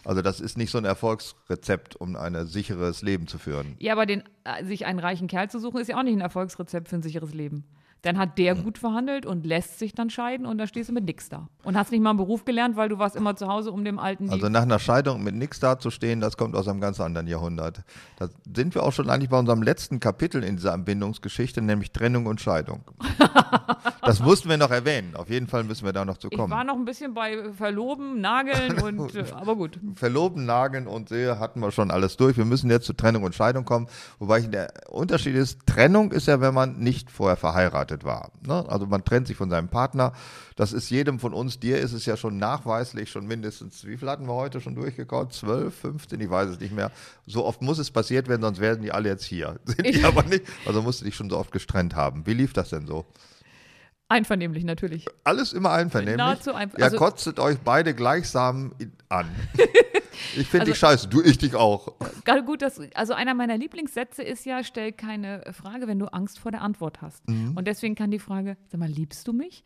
Also das ist nicht so ein Erfolgsrezept, um ein sicheres Leben zu führen. Ja, aber den, äh, sich einen reichen Kerl zu suchen, ist ja auch nicht ein Erfolgsrezept für ein sicheres Leben. Dann hat der gut verhandelt und lässt sich dann scheiden und dann stehst du mit nix da. Und hast nicht mal einen Beruf gelernt, weil du warst immer zu Hause, um dem Alten Also nach einer Scheidung mit nichts dazustehen, das kommt aus einem ganz anderen Jahrhundert. Da sind wir auch schon eigentlich bei unserem letzten Kapitel in dieser Anbindungsgeschichte, nämlich Trennung und Scheidung. das mussten wir noch erwähnen. Auf jeden Fall müssen wir da noch zu Ich kommen. war noch ein bisschen bei Verloben, Nageln und äh, aber gut. Verloben, Nageln und Sehe hatten wir schon alles durch. Wir müssen jetzt zu Trennung und Scheidung kommen. Wobei der Unterschied ist, Trennung ist ja, wenn man nicht vorher verheiratet war. Ne? Also man trennt sich von seinem Partner. Das ist jedem von uns, dir ist es ja schon nachweislich, schon mindestens, wie viel hatten wir heute schon durchgekaut? 12, 15, ich weiß es nicht mehr. So oft muss es passiert werden, sonst werden die alle jetzt hier. Sind die aber nicht. Also musst du dich schon so oft gestrennt haben. Wie lief das denn so? Einvernehmlich natürlich. Alles immer einvernehmlich. Nahezu einver- Ihr also- kotztet euch beide gleichsam an. Ich finde Also- dich scheiße, du, ich dich auch. Gerade gut, dass also einer meiner Lieblingssätze ist ja, stell keine Frage, wenn du Angst vor der Antwort hast. Mhm. Und deswegen kann die Frage, sag mal, liebst du mich?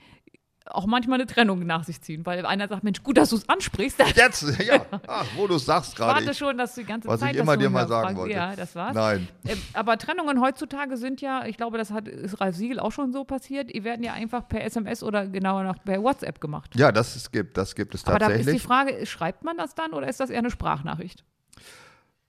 Auch manchmal eine Trennung nach sich ziehen, weil einer sagt, Mensch, gut, dass du es ansprichst. Ich Jetzt, ja, ach, wo du es sagst gerade. warte ich- schon, dass du die ganze was Zeit ich immer dir mal sagen fragst. wollte. Ja, das war's. Nein. Ähm, Aber Trennungen heutzutage sind ja, ich glaube, das hat ist Ralf Siegel auch schon so passiert, die werden ja einfach per SMS oder genauer noch per WhatsApp gemacht. Ja, das ist, gibt, das gibt es Aber da ist die tatsächlich. Frage, schreibt man das dann oder ist das eher eine Sprachnachricht?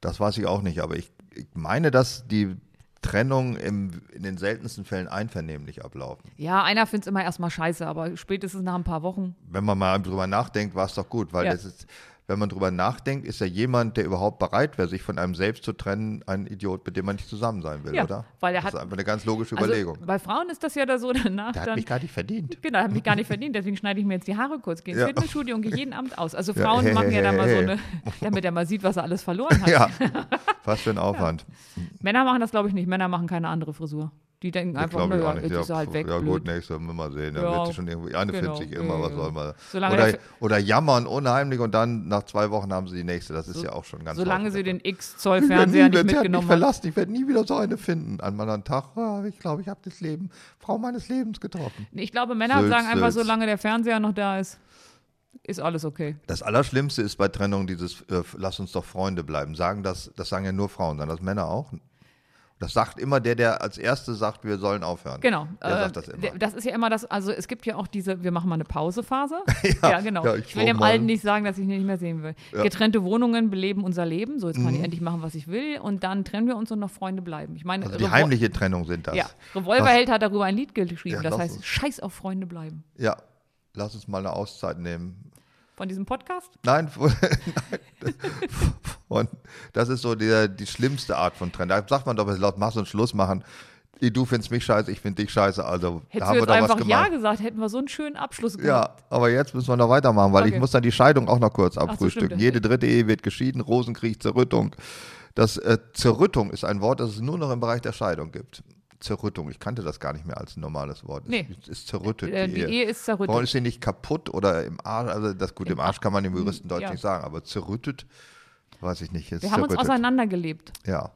Das weiß ich auch nicht, aber ich, ich meine, dass die Trennungen im, in den seltensten Fällen einvernehmlich ablaufen. Ja, einer findet es immer erstmal scheiße, aber spätestens nach ein paar Wochen. Wenn man mal drüber nachdenkt, war es doch gut, weil Ja. das ist, wenn man drüber nachdenkt, ist ja jemand, der überhaupt bereit wäre, sich von einem selbst zu trennen, ein Idiot, mit dem man nicht zusammen sein will, Ja, oder? weil er das hat- ist einfach eine ganz logische Also, Überlegung. bei Frauen ist das ja da so danach Der hat dann. mich gar nicht verdient. Genau, hat mich gar nicht verdient, deswegen schneide ich mir jetzt die Haare kurz, gehe ins Ja. Fitnessstudio und gehe jeden Abend aus. Also Ja, Frauen hey, machen ja hey, dann mal so hey. eine, damit er mal sieht, was er alles verloren hat. Ja, was für ein Aufwand. Männer machen das, glaube ich, nicht. Männer machen keine andere Frisur. Die denken einfach, naja, jetzt Ja, ist er halt weg. ja blöd. gut, nächstes Mal mal sehen. Da Ja, wird sich schon irgendwie, eine genau. findet sich immer, was Ja, soll man. Solange Oder, der- oder jammern unheimlich und dann nach zwei Wochen haben sie die nächste. Das ist ja auch schon ganz Solange sie den. X-Zoll-Fernseher nicht hat mitgenommen haben. verlassen. Ich werde nie wieder so eine finden. An einem anderen Tag, ah, ich glaube, ich habe das Leben, Frau meines Lebens getroffen. Ich glaube, Männer Sülz, sagen einfach, Sülz. solange der Fernseher noch da ist, ist alles okay. Das Allerschlimmste ist bei Trennung dieses, äh, lass uns doch Freunde bleiben. Sagen das, das sagen ja nur Frauen, sagen das Männer auch. Das sagt immer der, der als Erste sagt, wir sollen aufhören. Genau. Der äh, sagt das immer. Das ist ja immer das, also es gibt ja auch diese, wir machen mal eine Pausephase. ja, genau. ja, ich, ich will dem Alten nicht sagen, dass ich ihn nicht mehr sehen will. Ja. Mhm. Getrennte Wohnungen beleben unser Leben. So, jetzt kann ich endlich machen, was ich will. Und dann trennen wir uns und noch Freunde bleiben. Ich meine, Also die Revol- heimliche Trennung sind das. Ja, Revolverheld hat darüber ein Lied geschrieben. Ja, das heißt. Scheiß auf Freunde bleiben. Ja, lass uns mal eine Auszeit nehmen. Von diesem Podcast? Nein, von, nein, von, das ist so der, die schlimmste Art von Trend. Da sagt man doch, laut machst und Schluss machen. Du findest mich scheiße, ich finde dich scheiße. Also da Hättest haben du wir jetzt doch was einfach Ja gemacht. gesagt, hätten wir so einen schönen Abschluss Ja, gehabt. aber jetzt müssen wir noch weitermachen, weil ich Okay. muss dann die Scheidung auch noch kurz so, abfrühstücken. stimmt. Jede dritte Ehe wird geschieden, Rosenkrieg, Zerrüttung. Das äh, Zerrüttung ist ein Wort, das es nur noch im Bereich der Scheidung gibt. Zerrüttung. Ich kannte das gar nicht mehr als ein normales Wort. Nee. Es ist zerrüttet. Äh, die Ehe ist zerrüttet. Warum ist sie nicht kaputt oder im Arsch? Also das gut, im, Im Arsch kann man dem Juristen ja. deutlich nicht sagen, aber zerrüttet, weiß ich nicht. Wir haben uns zerrüttet. auseinandergelebt. Ja.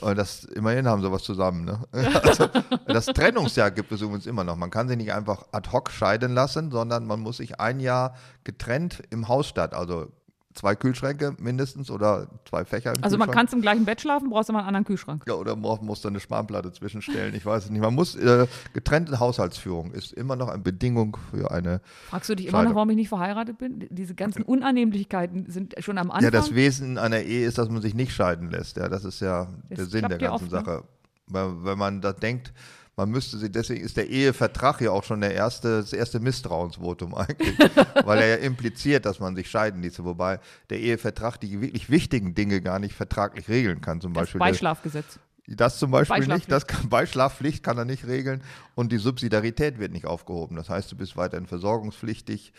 Und das, immerhin haben sie was zusammen. Ne? Also, das Trennungsjahr gibt es übrigens immer noch. Man kann sich nicht einfach ad hoc scheiden lassen, sondern man muss sich ein Jahr getrennt im Haus statt. Also zwei Kühlschränke mindestens oder zwei Fächer Also man kann im gleichen Bett schlafen, brauchst aber einen anderen Kühlschrank. Ja, oder man muss da eine Spanplatte zwischenstellen. Ich weiß es nicht. Man muss, äh, getrennte Haushaltsführung ist immer noch eine Bedingung für eine. Fragst du dich immer noch, warum ich nicht verheiratet bin? Diese ganzen Unannehmlichkeiten sind schon am Anfang. Ja, das Wesen einer Ehe ist, dass man sich nicht scheiden lässt. Ja, das ist ja Das der Sinn der ganzen oft, ne? Sache. Weil, wenn man da denkt, man müsste sich, deswegen ist der Ehevertrag ja auch schon der erste, das erste Misstrauensvotum eigentlich, weil er ja impliziert, dass man sich scheiden ließe, wobei der Ehevertrag die wirklich wichtigen Dinge gar nicht vertraglich regeln kann. Zum das Beispiel Beischlafgesetz. das zum Beispiel nicht, das kann, Beischlafpflicht kann er nicht regeln und die Subsidiarität wird nicht aufgehoben. Das heißt, du bist weiterhin versorgungspflichtig,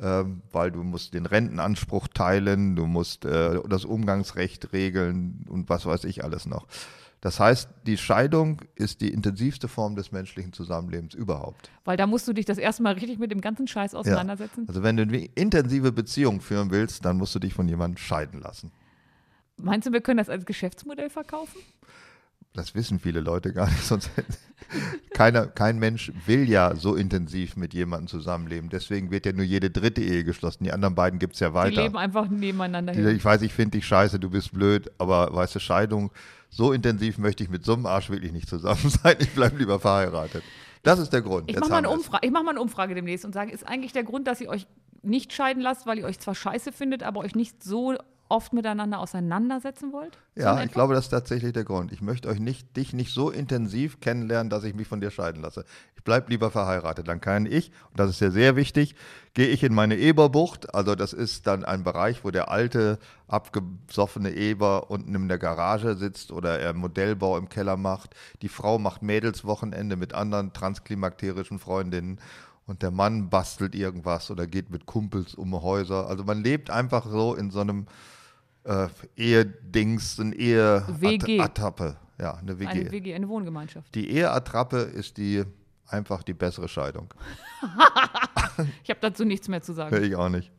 ähm, weil du musst den Rentenanspruch teilen, du musst äh, das Umgangsrecht regeln und was weiß ich alles noch. Das heißt, die Scheidung ist die intensivste Form des menschlichen Zusammenlebens überhaupt. Weil da musst du dich das erste Mal richtig mit dem ganzen Scheiß auseinandersetzen. Also wenn du eine intensive Beziehung führen willst, dann musst du dich von jemandem scheiden lassen. Meinst du, wir können das als Geschäftsmodell verkaufen? Das wissen viele Leute gar nicht. Sonst keiner, kein Mensch will ja so intensiv mit jemandem zusammenleben. Deswegen wird ja nur jede dritte Ehe geschlossen. Die anderen beiden gibt es ja Die weiter. leben einfach nebeneinander Die, ich weiß, ich finde dich scheiße, du bist blöd, aber weißt du, Scheidung, so intensiv möchte ich mit so einem Arsch wirklich nicht zusammen sein. Ich bleibe lieber verheiratet. Das ist der Grund. Ich mache mal, ich mach mal eine Umfrage demnächst und sage, ist eigentlich der Grund, dass ihr euch nicht scheiden lasst, weil ihr euch zwar scheiße findet, aber euch nicht so oft miteinander auseinandersetzen wollt? Ja, ich glaube, das ist tatsächlich der Grund. Ich möchte euch nicht, dich nicht so intensiv kennenlernen, dass ich mich von dir scheiden lasse. Ich bleibe lieber verheiratet. Dann kann ich, und das ist ja sehr wichtig, gehe ich in meine Eberbucht. Also das ist dann ein Bereich, wo der alte, abgesoffene Eber unten in der Garage sitzt oder er Modellbau im Keller macht. Die Frau macht Mädelswochenende mit anderen transklimakterischen Freundinnen. Und der Mann bastelt irgendwas oder geht mit Kumpels um Häuser. Also man lebt einfach so in so einem äh, Ehedings, ein. Eheattrappe. Ja, eine WG. Eine WG, eine Wohngemeinschaft. Die Eheattrappe ist die einfach die bessere Scheidung. Ich habe dazu nichts mehr zu sagen. Ich auch nicht.